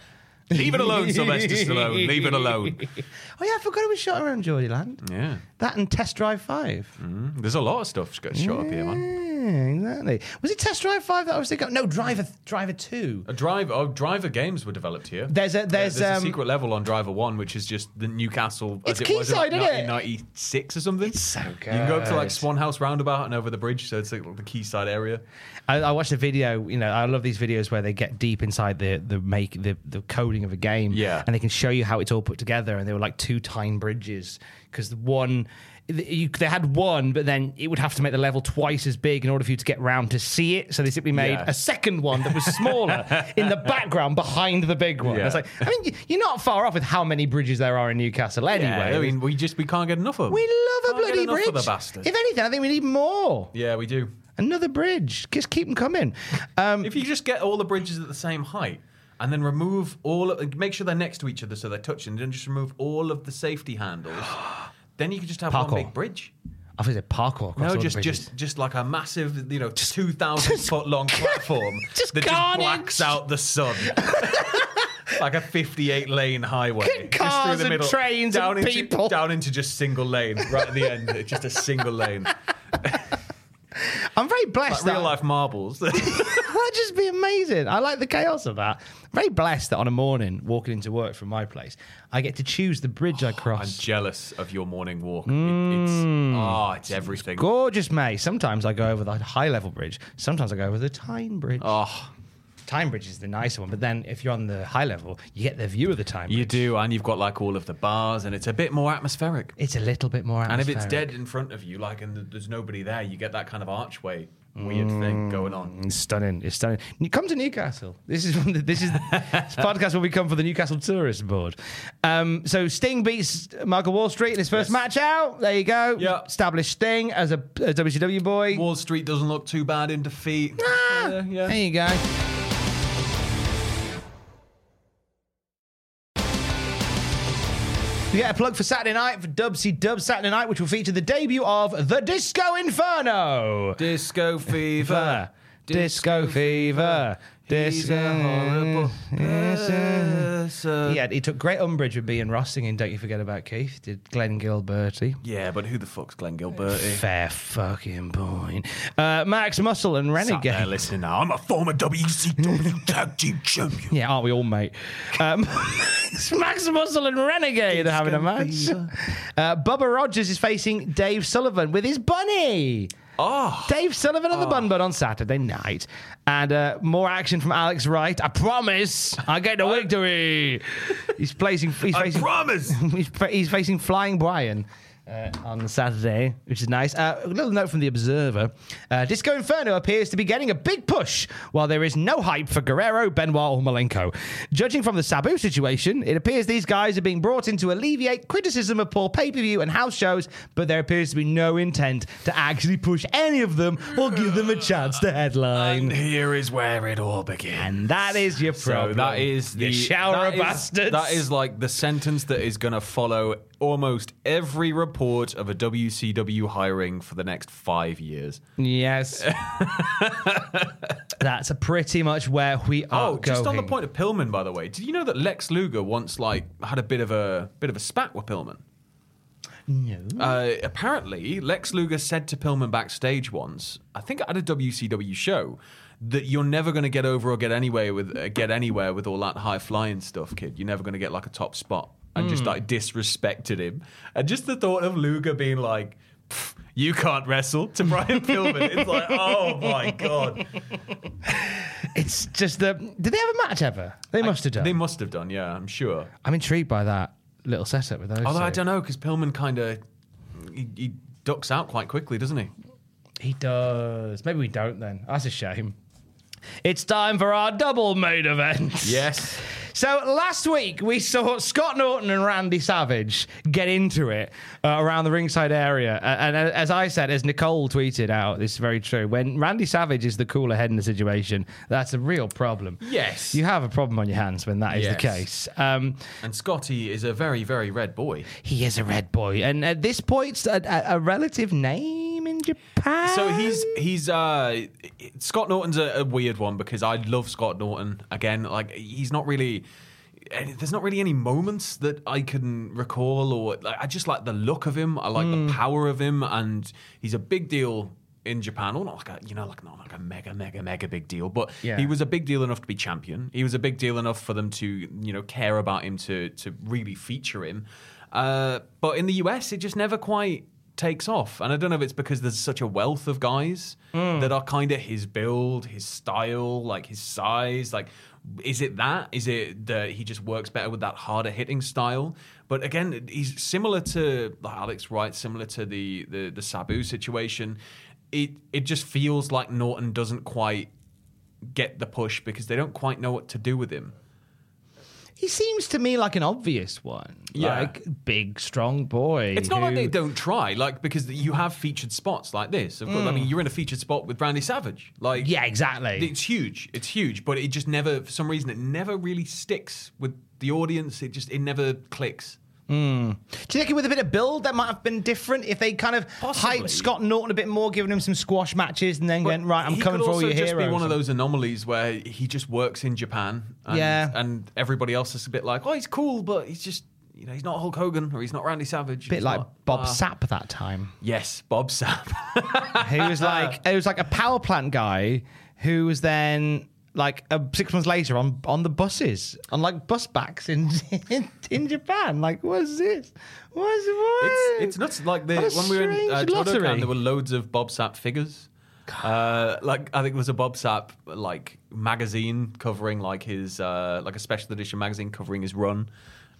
Leave it alone, Sylvester Stallone. Leave it alone. Oh yeah, I forgot it was shot around Geordie Land. Yeah. That and Test Drive Five. Mm, There's a lot of stuff got shot up here, man. Yeah, exactly. Was it Test Drive Five that I was thinking? No, Driver Driver Two. A drive, oh, driver games were developed here. There's a- there's, a um, secret level on Driver One, which is just the Newcastle. It's as it was in quayside, isn't it? 1996 or something. It's so You can go up to like good. Swan House Roundabout and over the bridge, so it's like the quayside area. I, I watched a video. You know, I love these videos where they get deep inside the the make the, the coding of a game. Yeah. and they can show you how it's all put together. And they were like two Tyne bridges because the one. You, they had one, but then it would have to make the level twice as big in order for you to get round to see it. So they simply made Yeah. a second one that was smaller *laughs* in the background behind the big one. Yeah. It's like, I mean, you- you're not far off with how many bridges there are in Newcastle anyway. Yeah, I mean, we just we can't get enough of them. we love a bloody bridge. of the bastard. If anything, I think we need more. yeah, we do. Another bridge. Just keep them coming. Um, If you just get all the bridges at the same height and then remove all, of, make sure they're next to each other so they're touching, and then just remove all of the safety handles, *gasps* then you can just have Parkour. one big bridge. I think it's a parkour. across No, the just just just like a massive, you know, *laughs* two thousand foot long platform *laughs* just that just blacks out the sun. *laughs* like a 58 lane highway. just Cars and trains down and into, people. Down into just single lane, right at the end. Just a single lane. I'm very blessed. Like that- real life marbles. *laughs* That'd just be amazing. I like the chaos of that. very blessed that on a morning walking into work from my place, I get to choose the bridge I *gasps* cross. I'm jealous of your morning walk. It- Mm. it's oh, it's everything. Gorgeous, May. Sometimes I go over the high level bridge. Sometimes I go over the Tyne Bridge. Oh, Tyne Bridge is the nicer one, but then if you're on the high level, you get the view of the Tyne Bridge. you do, and you've got like all of the bars, and it's a bit more atmospheric. It's a little bit more. And if it's dead in front of you, like, and there's nobody there, you get that kind of archway weird thing going on. It's stunning. It's stunning. Come to Newcastle. This is *laughs* one the- this is this *laughs* podcast will become for the Newcastle Tourist Board. Um, so Sting beats Michael Wall Street in his first match out. There you go. Yeah. Established Sting as a, a WCW boy. Wall Street doesn't look too bad in defeat. Ah, yeah. There you go. We get a plug for Saturday night for Dubsy Dub Saturday night, which will feature the debut of the Disco Inferno. Disco fever. Disco fever. He's a horrible person. Yeah, he took great umbrage with being Ross singing Don't You Forget About Keith. Did Glenn Gilbertti. Yeah, but who the fuck's Glenn Gilbertti? Fair fucking point. Uh, Max Muscle and Sat there Renegade. listening now. I'm a former WCW *laughs* tag team champion. Yeah, aren't we all, mate? Um, Max Muscle and Renegade are having a match. Uh, Bubba Rogers is facing Dave Sullivan with his bunny. Oh, Dave Sullivan and the Bun Bun on Saturday night. And uh, more action from Alex Wright. I promise I get the victory. He's placing. He's I facing, promise. *laughs* he's, fa- he's facing Flying Brian. Uh, on Saturday, which is nice. Uh, a little note from the Observer: uh, Disco Inferno appears to be getting a big push, while there is no hype for Guerrero, Benoit, or Malenko. Judging from the Sabu situation, it appears these guys are being brought in to alleviate criticism of poor pay-per-view and house shows, but there appears to be no intent to actually push any of them or give them a chance to headline. and here is where it all begins. And that is your So problem. that is the you shower that of bastards. That is like the sentence that is going to follow almost every report of a WCW hiring for the next five years. yes. *laughs* That's pretty much where we are. Oh, just on the point of Pillman, by the way, did you know that Lex Luger once like had a bit of a bit of a spat with Pillman? No. Uh, apparently, Lex Luger said to Pillman backstage once, I think at a WCW show, that you're never going to get over or get anywhere with uh, get anywhere with all that high flying stuff, kid. You're never going to get like a top spot, and just hmm. like disrespected him. And just the thought of Luger being like. You can't wrestle to Brian *laughs* Pillman. It's like, oh my god! *laughs* It's just the. Did they have a match ever? They must have done. They must have done, yeah. I'm sure. I'm intrigued by that little setup with those. Although I don't know, because Pillman kind of he, he ducks out quite quickly, doesn't he? He does. Maybe we don't then. That's a shame. It's time for our double main event. Yes. *laughs* So last week we saw Scott Norton and Randy Savage get into it uh, around the ringside area, and, as I said, as Nicole tweeted out, this is very true. When Randy Savage is the cooler head in the situation, that's a real problem. Yes. you have a problem on your hands when that is the case. Um, And Scotty is a very, very red boy. he is a red boy, and at this point, a, a relative name in Japan. So he's he's uh Scott Norton's a, a weird one because I love Scott Norton again. Like he's not really any, there's not really any moments that I can recall, or like, I just like the look of him. I like Hmm. the power of him, and he's a big deal in Japan. Or not like a, you know, like not like a mega, mega, mega big deal, but Yeah. he was a big deal enough to be champion. He was a big deal enough for them to you know care about him to to really feature him. Uh, but in the US, it just never quite takes off. And I don't know if it's because there's such a wealth of guys hmm. that are kind of his build, his style, like his size. Like, is it that? Is it that he just works better with that harder hitting style? But again, he's similar to Alex Wright, similar to the the, the Sabu situation. It it just feels like Norton doesn't quite get the push because they don't quite know what to do with him. He seems to me like an obvious one. Yeah. Like big, strong boy. It's not like they don't try, like because you have featured spots like this. Of course, I mean you're in a featured spot with Randy Savage. Like Mm. Yeah, exactly. it's huge. It's huge, but it just never, for some reason, it never really sticks with the audience. It just it never clicks. Do you think with a bit of build that might have been different if they kind of Possibly. hyped Scott Norton a bit more, giving him some squash matches, and then But went right? I'm coming for all your just heroes. be one of those anomalies where he just works in Japan. And, Yeah. and everybody else is a bit like, oh, he's cool, but he's just. You know, he's not Hulk Hogan or he's not Randy Savage. bit like not- Bob ah. Sapp that time. Yes, Bob Sapp. He was *laughs* like he was like a power plant guy who was then like uh, six months later on on the buses on like bus backs in *laughs* in, in Japan. Like, what's this? What's what? It's, it's nuts. Like the, when we were in uh, lottery. there were loads of Bob Sapp figures. Uh, like I think it was a Bob Sapp like magazine covering like his uh, like a special edition magazine covering his run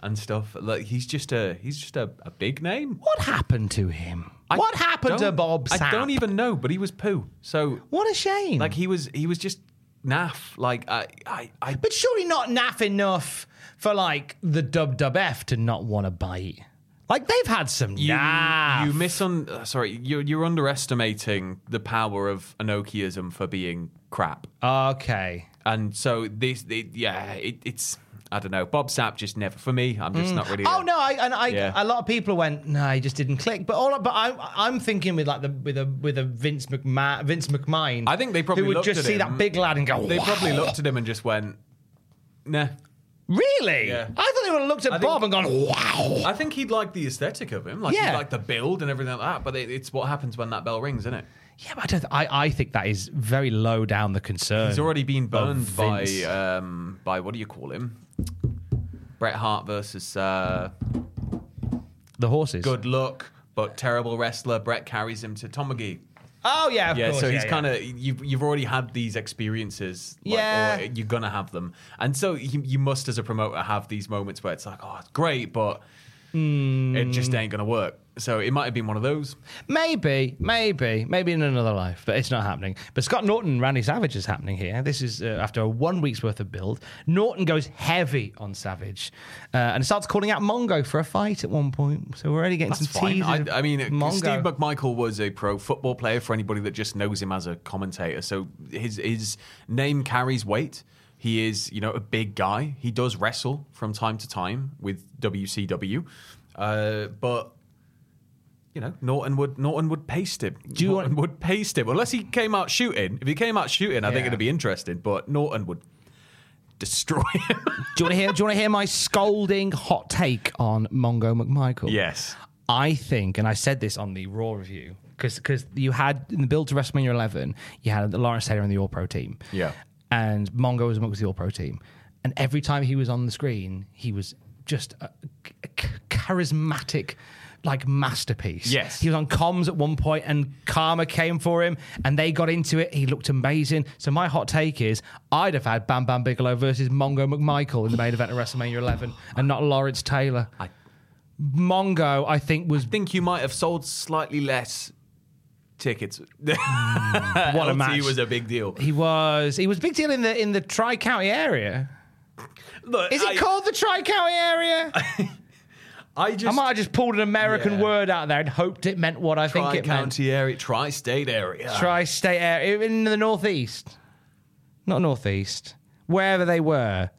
and stuff. Like he's just a he's just a, a big name. What happened to him? I what happened to Bob Sapp? I don't even know, but he was poo. So What a shame. like he was he was just naff. Like I I, I but surely not naff enough for like the Dub Dub F to not want to bite. Like they've had some you, naff. you miss on uh, sorry you're you're underestimating the power of Enochiism for being crap. Okay. And so this, it, yeah, it, it's I don't know. Bob Sapp just never for me. I'm just not really. Oh no! I, and I, Yeah. a lot of people went, no, he just didn't click. But all, but I'm, I'm thinking with like the with a with a Vince McMahon, Vince McMahon. I think they probably who would just see him- that big lad and go, They wow. probably looked at him and just went, nah. Really? Yeah. I thought they would have looked at I think- Bob and gone, wow. I think he'd like the aesthetic of him, like Yeah. he'd like the build and everything like that. But it, it's what happens when that bell rings, isn't it? Yeah, but I, don't, I, I think that is very low down the concern. He's already been burned by um, by what do you call him? Bret Hart versus uh, the horses. good luck but terrible wrestler. Bret carries him to Tom Magee. Oh yeah, of yeah, course, so he's yeah. kind of you've you've already had these experiences, like, Yeah. or you're gonna have them, and so you, you must as a promoter have these moments where it's like, oh, it's great, but it just Hmm. ain't gonna work. So it might have been one of those. Maybe, maybe, maybe in another life, but it's not happening. But Scott Norton and Randy Savage is happening here. This is uh, after a one week's worth of build. Norton goes heavy on Savage uh, and starts calling out Mongo for a fight at one point. So we're already getting That's some fine. teasers. I, I mean, Mongo. Steve McMichael was a pro football player for anybody that just knows him as a commentator. So his his name carries weight. He is, you know, a big guy. He does wrestle from time to time with WCW, uh, but you know, Norton would Norton would paste him. Do you Norton want- would paste him unless he came out shooting. If he came out shooting, I think Yeah. it'd be interesting. But Norton would destroy him. *laughs* Do you want to hear? Do you want to hear my scolding hot take on Mongo McMichael? yes. I think, and I said this on the Raw review, because because you had in the build to WrestleMania 11, you had the Lawrence Taylor in the All Pro team. Yeah. And Mongo was amongst the All Pro team. And every time he was on the screen, he was just a, a charismatic, like masterpiece. Yes. He was on comms at one point, and Karma came for him, and they got into it. He looked amazing. So my hot take is, I'd have had Bam Bam Bigelow versus Mongo McMichael in the main event of WrestleMania 11, and not Lawrence Taylor. I- Mongo, I think, was I think you might have sold slightly less tickets. *laughs* Hmm, what a match. was a big deal. He was. He was a big deal in the in the Tri County area. Look, Is it I, called the Tri County area? *laughs* I I might have just pulled an American Yeah. word out there and hoped it meant what I think it meant. tri-county area, tri-state area. Tri-state area in the northeast, not northeast, wherever they were.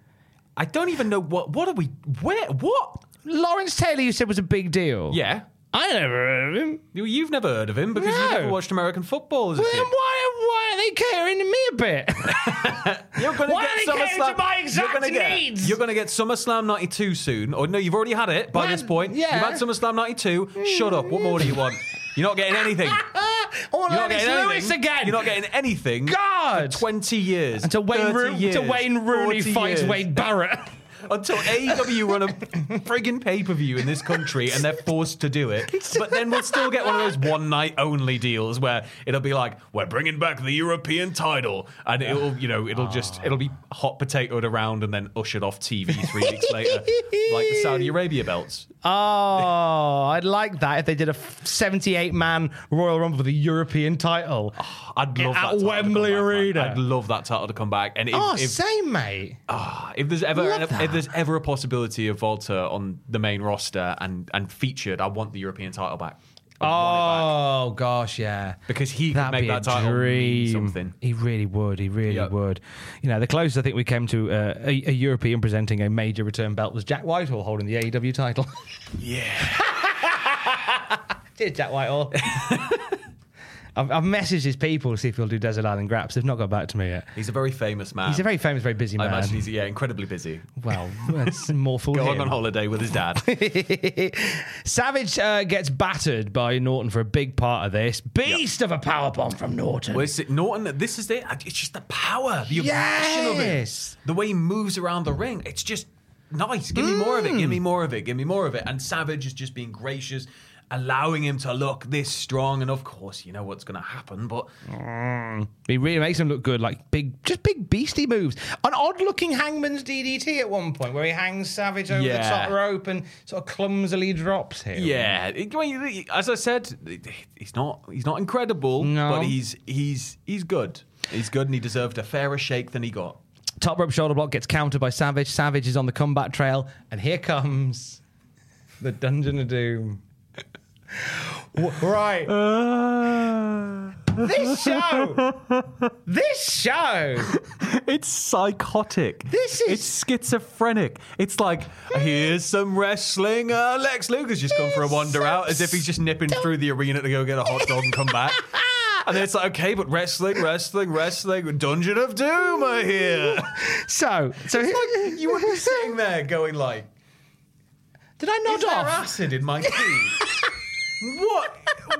I don't even know what. What are we? Where? What? Lawrence Taylor, you said was a big deal. Yeah. I never heard of him. You- You've never heard of him because you No. never watched American football as a Well, kid. then why? why are they catering to me a bit? *laughs* You're going Why are they catering to my exact you're gonna get, needs? You're going to get SummerSlam 92 soon. Or no, you've already had it by Man, this point. yeah. You've had SummerSlam 92. Shut up. What mm, more do you want? You're not getting anything. *laughs* I want You're not Lennox getting Lewis anything. again. You're not getting anything. God. For 20 years. Until Wayne, 30 Ro- years, until Wayne Rooney 40 fights years. Wade Barrett. *laughs* Until AEW run a friggin' pay per view in this country and they're forced to do it. But then we'll still get one of those one night only deals where it'll be like, we're bringing back the European title. And it'll, you know, it'll just, ah. it'll be hot potatoed around and then ushered off TV three weeks later. Like the Saudi Arabia belts. Oh, I'd like that if they did a 78 man Royal Rumble for the European title. Ah. I'd love At that title to come Wembley back, I'd love that title to come back. And if, oh, if, same, mate. if there's ever Love if, there's ever a possibility of Walter on the main roster and and featured, I want the European title back. I want back. Oh, gosh, yeah. because he could That'd make be that title mean dream. something. He really would. He really Yep. would. You know, the closest I think we came to uh, a, a European presenting a major return belt was Jack Whitehall holding the AEW title. Yeah. *laughs* Cheers, Jack Whitehall. *laughs* I've, I've messaged his people to see if he'll do Desert Island Graps. They've not got back to me yet. He's a very famous man. He's a very famous, very busy I man. imagine he's yeah incredibly busy. well, that's *laughs* more fool Going him. on holiday with his dad. *laughs* Savage uh, gets battered by Norton for a big part of this. Beast of a powerbomb from Norton. well, it's, Norton, this is it. It's just the power, the aggression of Yes. it, the way he moves around the ring. It's just nice. Give me more of it. Mm. Give me more of it. Give me more of it. And Savage is just being gracious. Allowing him to look this strong, and of course, you know what's going to happen. But mm. He really makes him look good, like big, just big beastie moves. An odd-looking Hangman's DDT at one point, where he hangs Savage over the top rope and sort of clumsily drops him. Yeah, it- I mean, as I said, he's not he's not incredible, No. but he's he's he's good. He's good, and he deserved a fairer shake than he got. Top rope shoulder block gets countered by Savage. Savage is on the comeback trail, and here comes the Dungeon of Doom. Right. this show. This show. It's psychotic. This is- it's schizophrenic. It's like here's some wrestling. Uh, Lex Luger's just come for a wander out, as if he's just nipping through the arena to go get a hot dog and come back. And then it's like, okay, but wrestling, wrestling, wrestling, Dungeon of Doom are here. So, so Like, you would be sitting there going like, did I nod Is off? acid in my tea? What?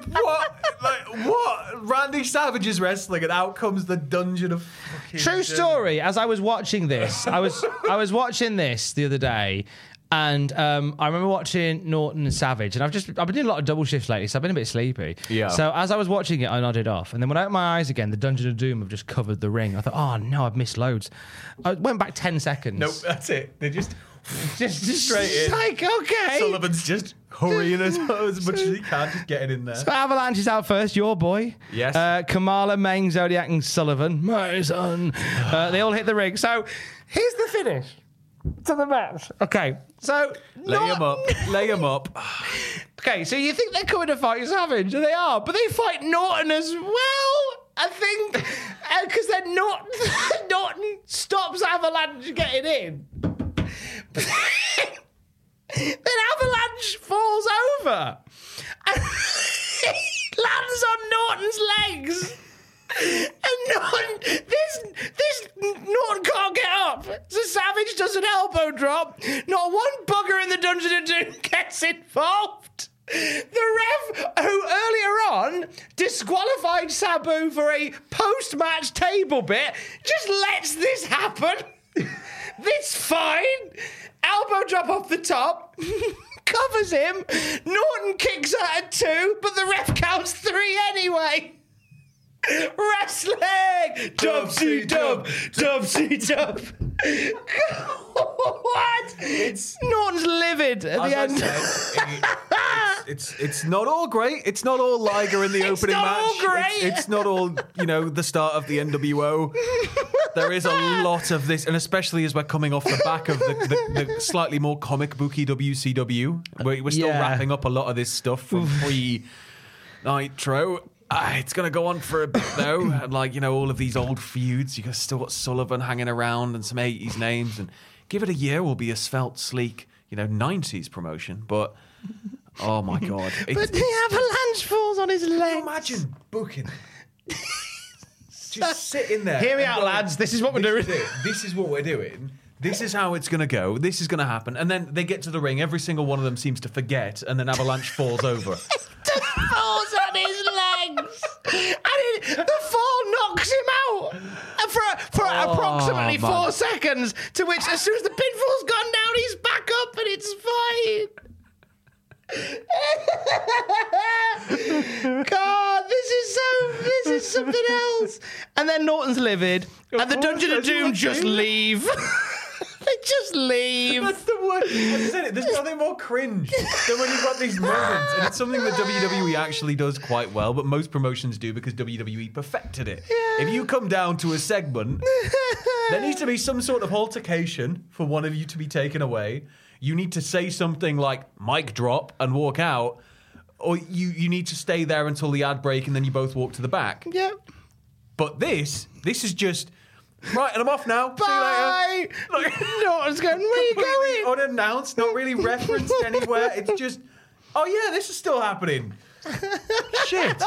What? Like what? Randy Savage is wrestling, and out comes the Dungeon of True story. As I was watching this, I was I was watching this the other day, and um, I remember watching Norton and Savage, and I've just I've been doing a lot of double shifts lately, so I've been a bit sleepy. Yeah. So as I was watching it, I nodded off, and then when I opened my eyes again, the Dungeon of Doom have just covered the ring. I thought, oh no, I've missed loads. I went back ten seconds. Nope, that's it. They just *laughs* just, just straight in. Like okay. Sullivan's just hurrying as, *laughs* as much as he can, just getting in there. So Avalanche is out first, your boy. Yes. Uh, Kamala, Meng, Zodiac, and Sullivan. My son. Uh, they all hit the ring. So here's the finish to the match. Okay. So Lay not- him up. *laughs* Lay him up. Okay, so you think they're coming to fight Savage, and they are, but they fight Norton as well. I think because then Norton, Norton stops Avalanche getting in. Then Avalanche falls over and *laughs* lands on Norton's legs. And Norton, this, this Norton can't get up. So Savage does an elbow drop. Not one bugger in the Dungeon of Doom *laughs* gets involved. The ref, who earlier on disqualified Sabu for a post-match table bit, just lets this happen. *laughs* This fine. Elbow drop off the top. *laughs* Covers him. Norton kicks out at two, but the ref counts three anyway. *laughs* Wrestling! Dubsy dub! Dubsy dub! What? It's- Norton's livid at the end. said, it- it's, it's it's not all great. It's not all Liger in the *laughs* It's opening not match. all great. It's, it's not all you know the start of the NWO. there is a lot of this, and especially as we're coming off the back of the, the, the slightly more comic booky WCW, we're, we're still Yeah. wrapping up a lot of this stuff from pre Nitro. Ah, it's going to go on for a bit though, *laughs* and like you know, all of these old feuds. You got still got Sullivan hanging around and some '80s names, and give it a year, we'll be a svelte, sleek, you know, '90s promotion. But oh my *laughs* god, it's, but the avalanche falls on his leg. imagine booking *laughs* just sitting there. Hear me out, lads. This is what we're "This doing." is. This is what we're doing. This is how it's going to go. This is going to happen. And then they get to the ring. Every single one of them seems to forget, and then Avalanche falls over. *laughs* Falls on his legs. *laughs* And it, the fall knocks him out for for Oh, approximately man. four seconds. To which, as soon as the pinfall's gone down, he's back up and it's fine. *laughs* God, this is so. This is something else. And then Norton's livid, and the Dungeon of Doom just saying. leave. Just leave. That's the word. I said it. There's nothing more cringe than when you've got these moments, and it's something that WWE actually does quite well, but most promotions do because WWE perfected it. If you come down to a segment, there needs to be some sort of altercation for one of you to be taken away. You need to say something like "mic drop" and walk out, or you you need to stay there until the ad break, and then you both walk to the back. yeah. But this, this is just right, and I'm off now. See you Bye. later. Like- Norton's going. Where are you going? unannounced, not really referenced anywhere. It's just, oh yeah, this is still happening. *laughs* Shit.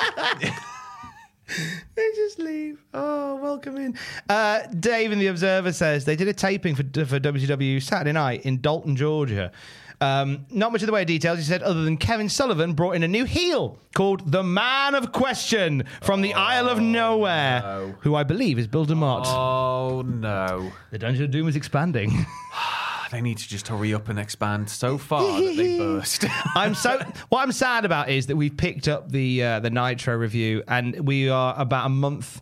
They just leave. Oh, welcome in. Uh, Dave in the Observer says they did a taping for for WCW Saturday night in Dalton, Georgia. Um, not much of the way of details, he said, other than Kevin Sullivan brought in a new heel called the Man of Question from the Isle of Nowhere, no. who I believe is Bill DeMott. Oh no. The Dungeon of Doom is expanding. *laughs* *sighs* They need to just hurry up and expand so far that they *laughs* burst. *laughs* I'm so. What I'm sad about is that we've picked up the uh, the Nitro review, and we are about a month.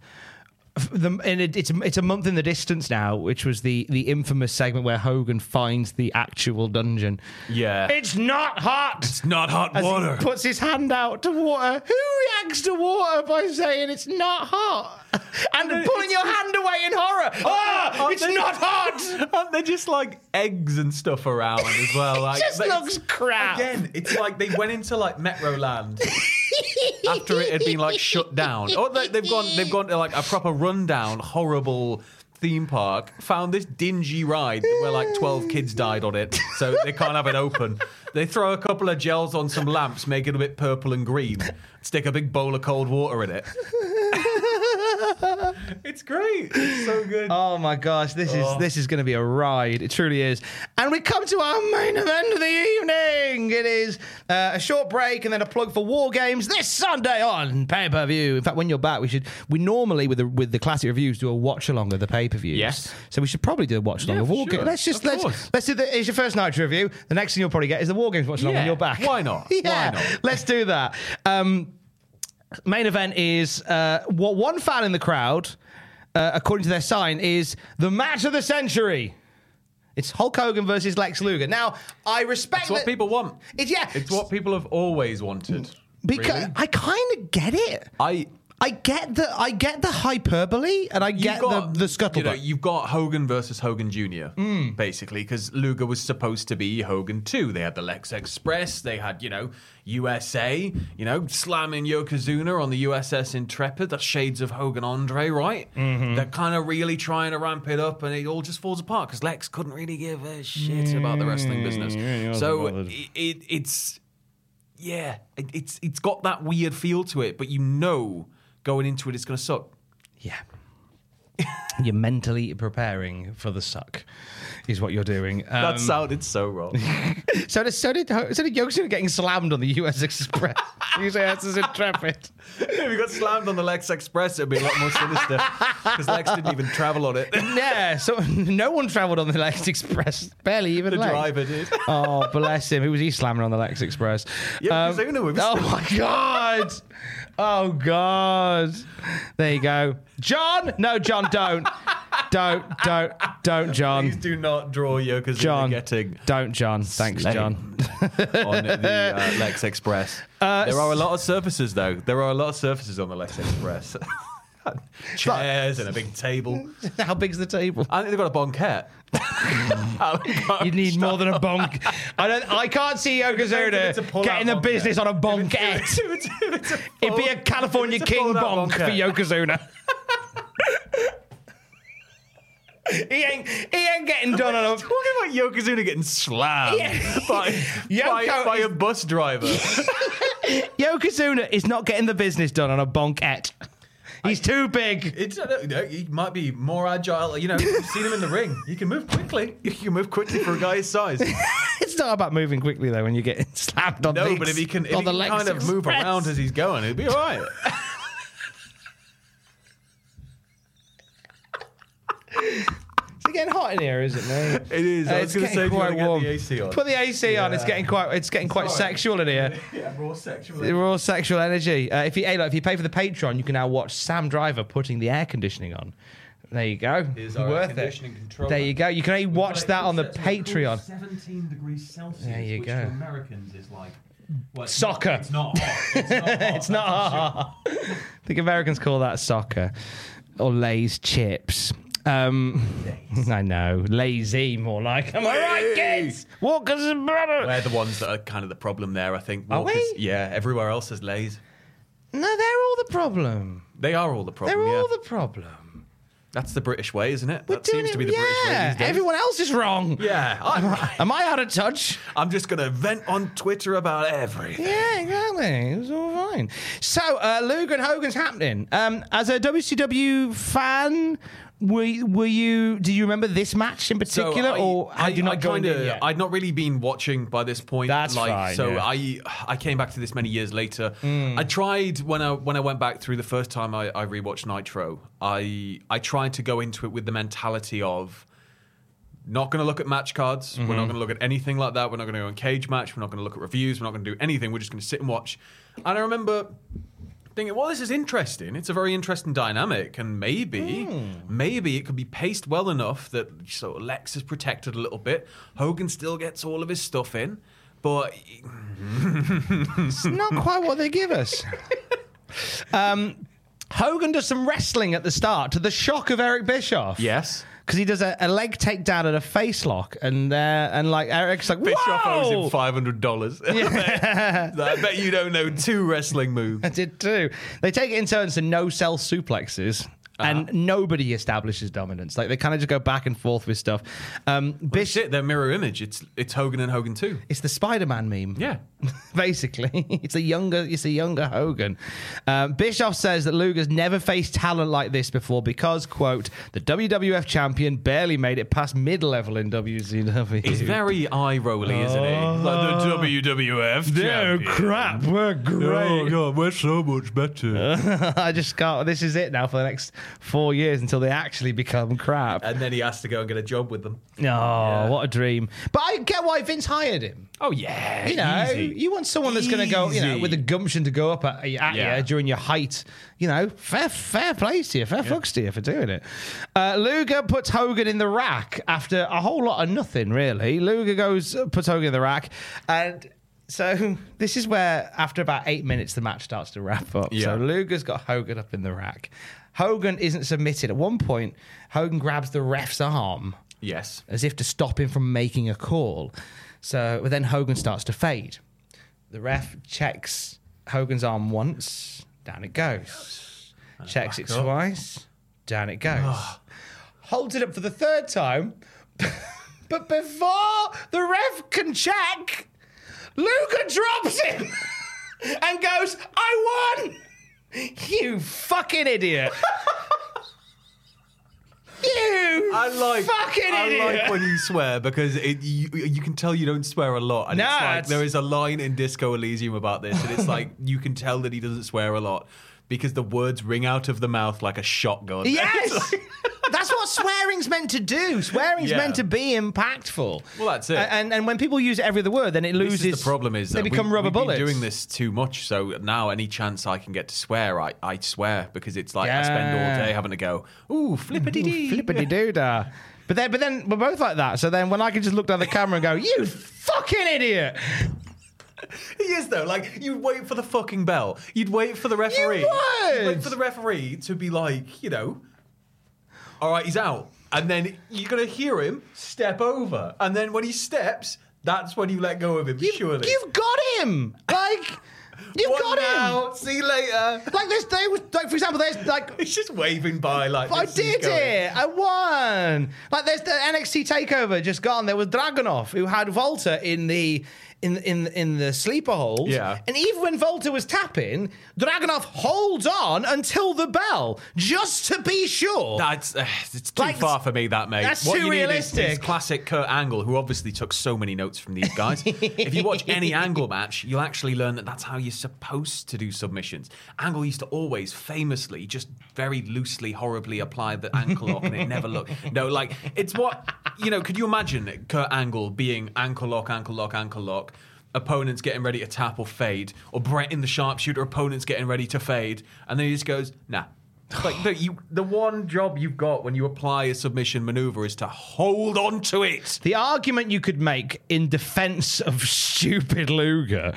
The, and it, it's it's a month in the distance now, which was the the infamous segment where Hogan finds the actual dungeon. Yeah. it's not hot. It's not hot As water. He puts his hand out to water. Who reacts to water by saying it's not hot and pulling your hand away in horror? Ah, it's they- not hot. *laughs* Aren't there just like eggs and stuff around as well? *laughs* Like, just it's- looks crap. Again, it's like they went into like Metroland *laughs* after it had been like shut down. Or they, they've gone they've gone to like a proper rundown, horrible theme park. Found this dingy ride where like twelve kids died on it, so they can't have it open. They throw a couple of gels on some lamps, make it a bit purple and green. Stick a big bowl of cold water in it. It's great. It's so good. Oh my gosh, this is this is going to be a ride. It truly is. And we come to our main event of the evening. It is uh, a short break and then a plug for War Games this Sunday on pay per view. In fact, when you're back, we should we normally with the with the classic reviews do a watch along of the pay per views. Yes. So we should probably do a watch along Yeah, of War sure. Games. Let's just Of let's course. let's do the. It's your first night review. The next thing you'll probably get is the War Games watch along when Yeah, you're back. why not? *laughs* yeah, Why not? let's do that. Um, main event is uh, what one fan in the crowd, uh, according to their sign, is the match of the century. It's Hulk Hogan versus Lex Luger. Now, I respect It's what that- people want. It's yeah, It's what people have always wanted. because really. I kind of get it. I I get the I get the hyperbole and I get got- the the scuttlebutt. You know, you've got Hogan versus Hogan Jr. Hmm. Basically, because Luger was supposed to be Hogan too. They had the Lex Express. They had you know USA. You know slamming Yokozuna on the USS Intrepid. That's shades of Hogan Andre, right? Mm-hmm. They're kind of really trying to ramp it up, and it all just falls apart because Lex couldn't really give a shit about the wrestling business. So it, it, it's yeah, it, it's it's got that weird feel to it, but you know going into it, it's going to suck. Yeah. you're mentally preparing for the suck, is what you're doing. Um, That sounded so wrong. *laughs* so did so did so did Yokozuna getting slammed on the U.S. Express. *laughs* you say that's as intrepid. *laughs* if you got slammed on the Lex Express, it'd be a lot more sinister because Lex didn't even travel on it. Yeah, so no one travelled on the Lex Express, barely even The Lex. driver did. Oh, bless him. Who was he slamming on the Lex Express? Yokozuna was- oh my god! Oh god! There you go, John. No, John, don't, don't, don't, don't, John. Please do not draw Yokozuna John, getting don't, John. Thanks, John. on the uh, Lex Express. there are a lot of surfaces, though. There are a lot of surfaces on the Lex Express. *laughs* *laughs* Chairs and a big table. *laughs* How big's the table? I think they've got a banquette. *laughs* Oh, you need more than a bonk. I don't. I can't see Depends it's a Yokozuna pull-out getting the bonk business on a bonkette. If it's- if it's a It'd be a full- California it's a King bonk for. Yokozuna. he ain't. He ain't getting done on a. Talking about Yokozuna getting slammed Yeah. by, by, Yoko by is- a bus driver. Yokozuna is not getting the business done on a bonkette. He's too big. It's, uh, you know, he might be more agile. You know, you've seen him in the ring. He can move quickly. *laughs* He can move quickly for a guy his size. *laughs* It's not about moving quickly though when you get *laughs* slapped on No, the but if he can, if he can kind of move express. around as he's going, He'd be all right. It's getting hot in here, isn't it? *laughs* It is. I was it's gonna getting say, quite get the warm. AC on? Put the AC on. It's getting quite. It's getting quite Sorry. sexual in here. *laughs* yeah, raw sexual. Raw sexual energy. Uh, if you hey, look, if you pay for the Patreon, you can now watch Sam Driver putting the air conditioning on. There you go. Here's our air Worth conditioning it. controller. There you go. You can only watch that on the Patreon. 17 degrees Celsius. There you go. To Americans is like well, it's Soccer. Not, it's not hot. It's not *laughs* hot. it's not hot. I think Americans call that soccer or Lay's chips. Um, *laughs* I know, lazy more like. Am I right, kids? Walker's and brother. We're the ones that are kind of the problem there, I think. Are we? Walkers- Yeah, everywhere else is lays. No, they're all the problem. They are all the problem. They're yeah. all the problem. That's the British way, isn't it? We're that doing seems to be the British way these days. Everyone else is wrong. Yeah, I'm. Am I out of touch? I'm just going to vent on Twitter about everything. Yeah, exactly. It's all fine. So, uh, Luger and Hogan's happening. Um, as a WCW fan, were, were you? Do you remember this match in particular, I, or I, you not I joined kinda, in yet? I'd not really been watching by this point. That's like, fine, So yeah. I I came back to this many years later. Hmm. I tried when I when I went back through the first time I, I rewatched Nitro. I I tried to go into it with the mentality of not going to look at match cards. We're Mm-hmm. not going to look at anything like that. We're not going to go on cage match. We're not going to look at reviews. We're not going to do anything. We're just going to sit and watch. And I remember thinking, well, this is interesting. It's a very interesting dynamic, and maybe, Hmm. maybe it could be paced well enough that sort of Lex is protected a little bit. Hogan still gets all of his stuff in, but *laughs* It's not quite what they give us. *laughs* um, Hogan does some wrestling at the start to the shock of Eric Bischoff. yes. Because he does a, a leg takedown and a face lock, and uh, and like Eric's like, Bischoff owes him five hundred dollars. *laughs* *laughs* I bet you don't know two wrestling moves. I did too. They take it in turns to no sell suplexes. Uh-huh. And nobody establishes dominance. Like they kind of just go back and forth with stuff. Um, This Bishop, it, their mirror image. It's it's Hogan and Hogan too. it's the Spider-Man meme. Yeah. *laughs* basically, *laughs* it's a younger, it's a younger Hogan. Um, Bischoff says that Luger's never faced talent like this before because, quote, the WWF champion barely made it past mid-level in WCW. He's very eye rolly, isn't he? Like the WWF. No crap, we're great. God, we're so much better. *laughs* I just can't. This is it now for the next four years until they actually become crap. and then he has to go and get a job with them. Oh, what a dream! But I get why Vince hired him. Oh yeah, You know, easy. you want someone that's going to go, you know, with the gumption to go up at, at Yeah. you during your height. You know, fair, fair play to you, fair fucks to you for doing it. Uh, Luger puts Hogan in the rack after a whole lot of nothing, really. Luger goes, uh, puts Hogan in the rack, and so *laughs* this is where, after about eight minutes, the match starts to wrap up. Yeah. So Luger's got Hogan up in the rack. Hogan isn't submitted. At one point, Hogan grabs the ref's arm Yes. as if to stop him from making a call. So but then Hogan starts to fade. The ref checks Hogan's arm once, down it goes. Checks it up. twice, down it goes. Holds it up for the third time, *laughs* but before the ref can check, Luger drops him *laughs* and goes, I won! *laughs* You fucking idiot! you I like fucking I idiot! like when you swear because it, you, you can tell you don't swear a lot. And Nah, it's like it's- there is a line in Disco Elysium about this, and it's like you can tell that he doesn't swear a lot because the words ring out of the mouth like a shotgun. *laughs* Yes! That's what swearing's meant to do. Swearing's Yeah. meant to be impactful. Well, that's it. And and when people use every other word, then it This loses. is the problem is they become we, rubber we've bullets. Been doing this too much, so now any chance I can get to swear, I, I swear because it's like I spend all day having to go, ooh, flippity dee, Flippity doo dah. But then, but then we're both like that. So then, when I can just look down the camera and go, "You fucking idiot!" He is though. Like you'd wait for the fucking bell. You'd wait for the referee. would. You'd wait for the referee to be like, you know, all right, he's out, and then you're gonna hear him step over, and then when he steps, that's when you let go of him. You've, surely. you've got him. Like You What got him. See you later. Like this, they was like for example, there's like He's just waving by like. I this is did going. it. I won. Like there's the NXT takeover just gone. There was Dragunov who had Walter in the in in in the sleeper hold. Yeah. And even when Walter was tapping, Dragunov holds on until the bell just to be sure. That's uh, it's too Like, far for me, that mate. that's too need is- realistic. Is, classic Kurt Angle, who obviously took so many notes from these guys. if you watch any Angle *laughs* match, you'll actually learn that that's how you're supposed to do submissions. Angle used to always, famously, just very loosely, horribly applied the ankle lock, and it never looked. No, like it's what you know. Could you imagine Kurt Angle being ankle lock, ankle lock, ankle lock? Opponents getting ready to tap or fade, or Brett in the sharpshooter, opponents getting ready to fade, and then he just goes, "Nah, *sighs* like the, you, the one job you've got when you apply a submission maneuver is to hold on to it. the argument you could make in defense of stupid Luger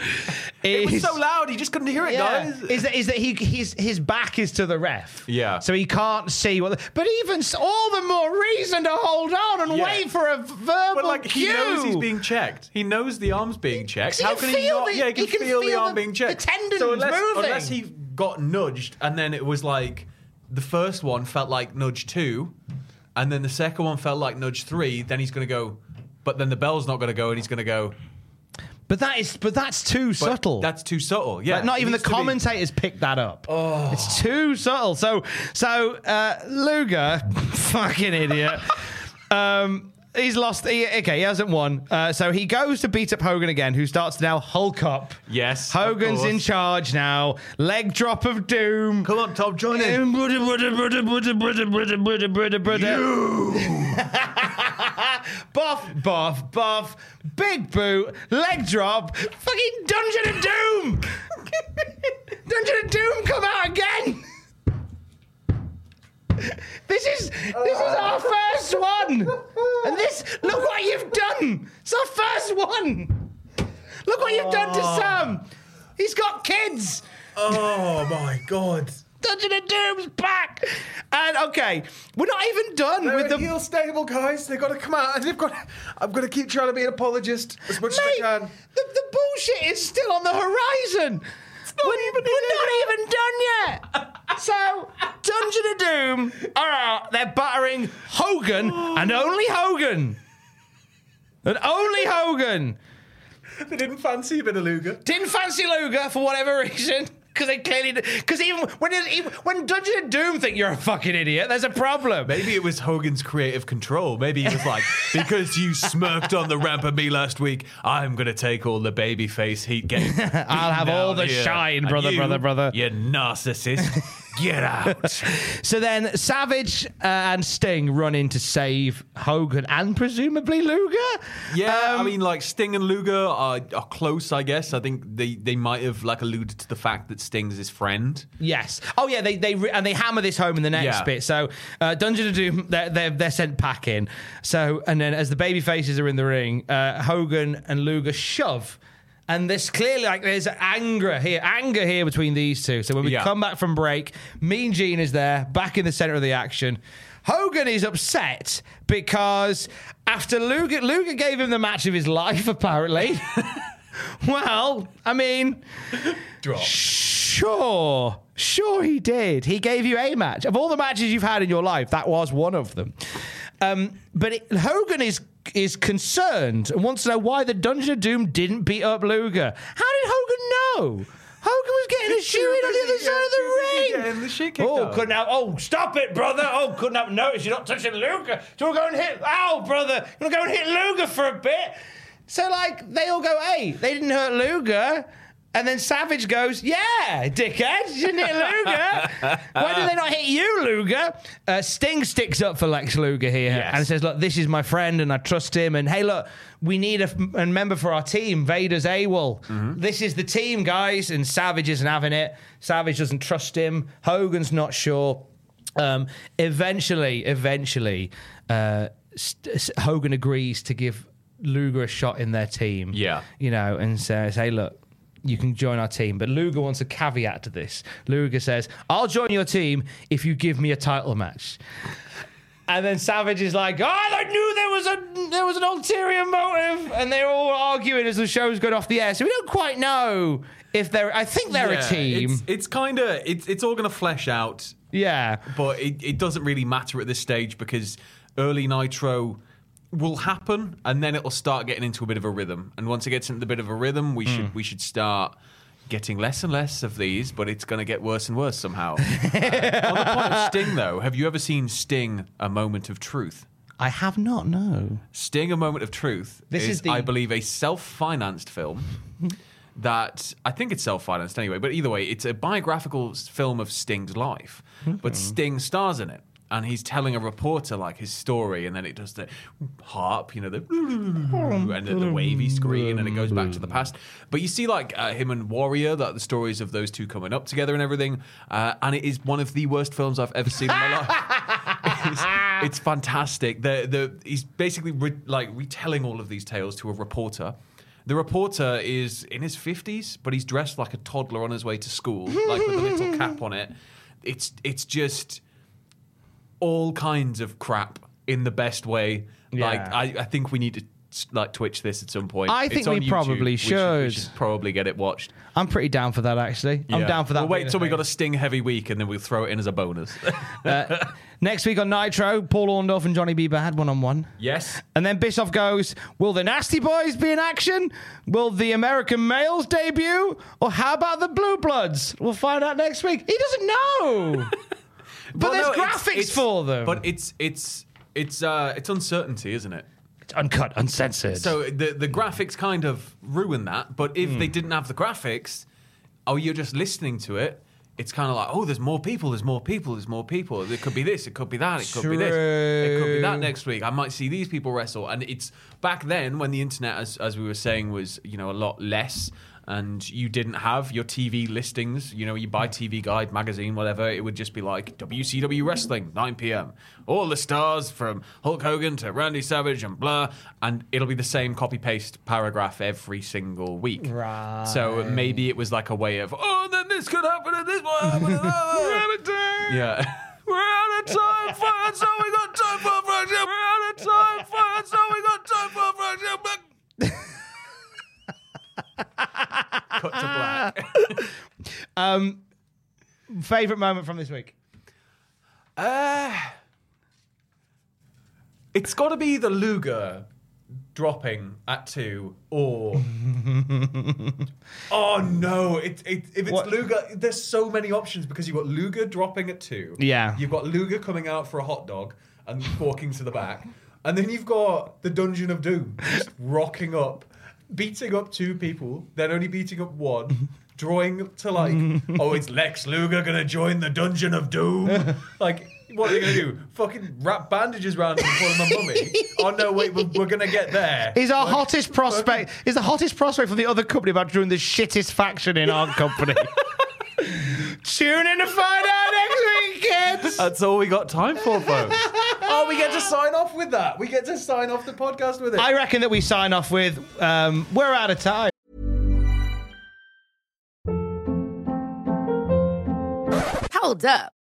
It is was so loud, he just couldn't hear it, Yeah. guys. Is that is that he his his back is to the ref. Yeah. So he can't see what. But even all the more reason to hold on and Yeah. wait for a verbal but like he knows he's being checked. He knows the arm's being checked. he How can can he feel not? the- yeah, he can, he can feel, the arm the- being checked. the tendons so unless, moving. unless he got nudged and then it was like the first one felt like nudge two, and then the second one felt like nudge three, then he's going to go. But then the bell's not going to go, and he's going to go. But that is but that's too But subtle. That's too subtle. Yeah, Like, not even the to be- commentators picked that up. Oh. It's too subtle. So so uh, Luger, *laughs* fucking idiot. um, He's lost. He, okay, he hasn't won. Uh, so he goes to beat up Hogan again, who starts to now Hulk up. Yes. Hogan's in charge now. Leg drop of doom. Come on, Tom, join in. You. buff, buff, buff. Big boot. Leg drop. Fucking Dungeon of Doom. *laughs* Dungeon of Doom, come out again. *laughs* This is this is our first one, and this look what you've done. It's our first one. Look what you've done to oh. Sam. He's got kids. Oh my god. Dungeon of Doom's back. And okay, we're not even done They're with the heel stable, guys. They've got to come out, and they've got. I'm going to keep trying to be an apologist as much Mate, as I can. The, the bullshit is still on the horizon. We're even we're not even done yet. So, Dungeon of Doom are out. They're battering Hogan and only Hogan. And only Hogan. They didn't fancy a bit of Luger. Didn't fancy Luger for whatever reason. Because they clearly, because even when even when Dungeon of Doom think you're a fucking idiot, there's a problem. Maybe it was Hogan's creative control. Maybe he was like, *laughs* because you smirked on the ramp at me last week, I'm going to take all the babyface heat game. *laughs* I'll have all the shine, brother, brother, brother. You narcissist. *laughs* Get out. *laughs* So then Savage uh, and Sting run in to save Hogan and presumably Luger. Yeah, I Um, mean, like Sting and Luger are, are close, I guess. I think they, they might have like alluded to the fact that Sting's his friend. Yes. Oh yeah. They they re- and they hammer this home in the next Yeah. bit. So uh, Dungeon of Doom, they're, they're they're sent packing. So and then as the baby faces are in the ring, uh, Hogan and Luger shove. And there's clearly like there's anger here, anger here between these two. So when we Yeah. come back from break, Mean Gene is there, back in the center of the action. Hogan is upset because after Luger, Luger gave him the match of his life, *laughs* apparently. *laughs* well, I mean, Drop. Sure, sure he did. He gave you a match. Of all the matches you've had in your life, that was one of them. Um, but it, Hogan is is concerned and wants to know why the Dungeon of Doom didn't beat up Luger. How did Hogan know? Hogan was getting a shoe in on the other side of the ring. The shit Oh, out. couldn't have. Oh, stop it, brother. Oh, couldn't have noticed you're not touching Luger. Do you want to go and hit? Ow, brother. You want to go and hit Luger for a bit? So, like, they all go, hey, they didn't hurt Luger. And then Savage goes, yeah, dickhead, you hit Luger. Why do they not hit you, Luger? Uh, Sting sticks up for Lex Luger here Yes. and says, look, this is my friend and I trust him. And hey, look, we need a, a member for our team. Vader's AWOL. This is the team, guys. And Savage isn't having it. Savage doesn't trust him. Hogan's not sure. Um, eventually, eventually, uh, St- Hogan agrees to give Luger a shot in their team. Yeah. You know, and says, hey, look, you can join our team. But Luger wants a caveat to this. Luger says, I'll join your team if you give me a title match. And then Savage is like, "Oh, I knew there was a there was an ulterior motive," and they're all arguing as the show's going off the air. So we don't quite know if they're. I think they're Yeah, a team. It's, it's kind of it's it's all going to flesh out, yeah, but it, it doesn't really matter at this stage because early Nitro will happen, and then it'll start getting into a bit of a rhythm. And once it gets into a bit of a rhythm, we Hmm. should we should start getting less and less of these, but it's going to get worse and worse somehow. Uh, *laughs* on the point of Sting, though, have you ever seen Sting: A Moment of Truth? I have not. No. Sting: A Moment of Truth This is, is the- I believe, a self-financed film *laughs* that I think it's self-financed anyway. But either way, it's a biographical film of Sting's life, but Sting stars in it. And he's telling a reporter like his story, and then it does the harp, you know, the and the, the wavy screen, and it goes back to the past. But you see, like uh, him and Warrior, that the stories of those two coming up together and everything, uh, and it is one of the worst films I've ever seen in my life *laughs* it's, it's fantastic. The the he's basically re, like retelling all of these tales to a reporter. The reporter is in his fifties, but he's dressed like a toddler on his way to school, like with a little cap on it. It's it's just all kinds of crap in the best way. Like I, I think we need to like Twitch this at some point. I think It's on we YouTube. probably We should. We should. probably get it watched. I'm pretty down for that. Actually, I'm down for that. We'll wait until we got a Sting heavy week, and then we'll throw it in as a bonus. *laughs* Uh, next week on Nitro, Paul Orndorff and Johnny B. Badd had one on one. yes. And then Bischoff goes, Will the Nasty Boys be in action? Will the American Males debut? Or how about the Blue Bloods? We'll find out next week. He doesn't know. *laughs* but Well, there's no, it's- graphics it's- for them. But it's it's it's uh it's uncertainty, isn't it? it's uncut, uncensored. So the the graphics kind of ruin that. But if Hmm. they didn't have the graphics, oh, you're just listening to it. It's kind of like, oh, there's more people, there's more people, there's more people. It could be this, it could be that, it could be this, it could be that True. next week. I might see these people wrestle. And it's back then when the internet, as, as we were saying, was you know a lot less, and you didn't have your TV listings. You know, you buy TV Guide magazine, whatever. It would just be like WCW Wrestling, 9 p.m. All the stars from Hulk Hogan to Randy Savage and blah, and it'll be the same copy paste paragraph every single week. Right. So maybe it was like a way of, oh, then this could happen and this might happen. and that." Yeah. We're out of time, fans, so we got time for a fraction. We're out of time, fans, so we got time for a fraction. Cut to black. *laughs* um, favorite moment from this week? Uh, it's got to be the Luger dropping at two, or *laughs* oh no, it, it, if it's What? Luger, there's so many options because you've got Luger dropping at two. Yeah. you've got Luger coming out for a hot dog and walking to the back, and then you've got the Dungeon of Doom just rocking up, beating up two people, then only beating up one. *laughs* Drawing to like, *laughs* oh, it's Lex Luger gonna join the Dungeon of Doom. *laughs* like, what are they gonna do? Fucking wrap bandages around him and call him a mummy? oh no, wait, we're, we're gonna get there. He's our Like, hottest prospect. He's the hottest prospect from the other company about joining the shittest faction in our company. Tune in to find out next week, kids. That's all we got time for, folks. *laughs* oh, we get to sign off with that. We get to sign off the podcast with it. I reckon that we sign off with um, We're out of time. Hold up.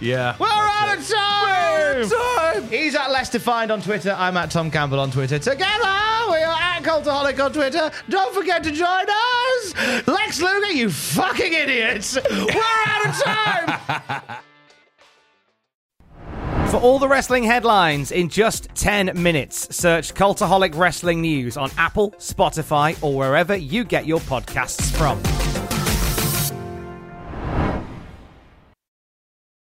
Yeah. We're out of time. He's at Less Defined on Twitter. I'm at Tom Campbell on Twitter. Together, we are at Cultaholic on Twitter. Don't forget to join us. Lex Luger, you fucking idiots. We're out of time. *laughs* For all the wrestling headlines in just 10 minutes, search Cultaholic Wrestling News on Apple, Spotify, or wherever you get your podcasts from.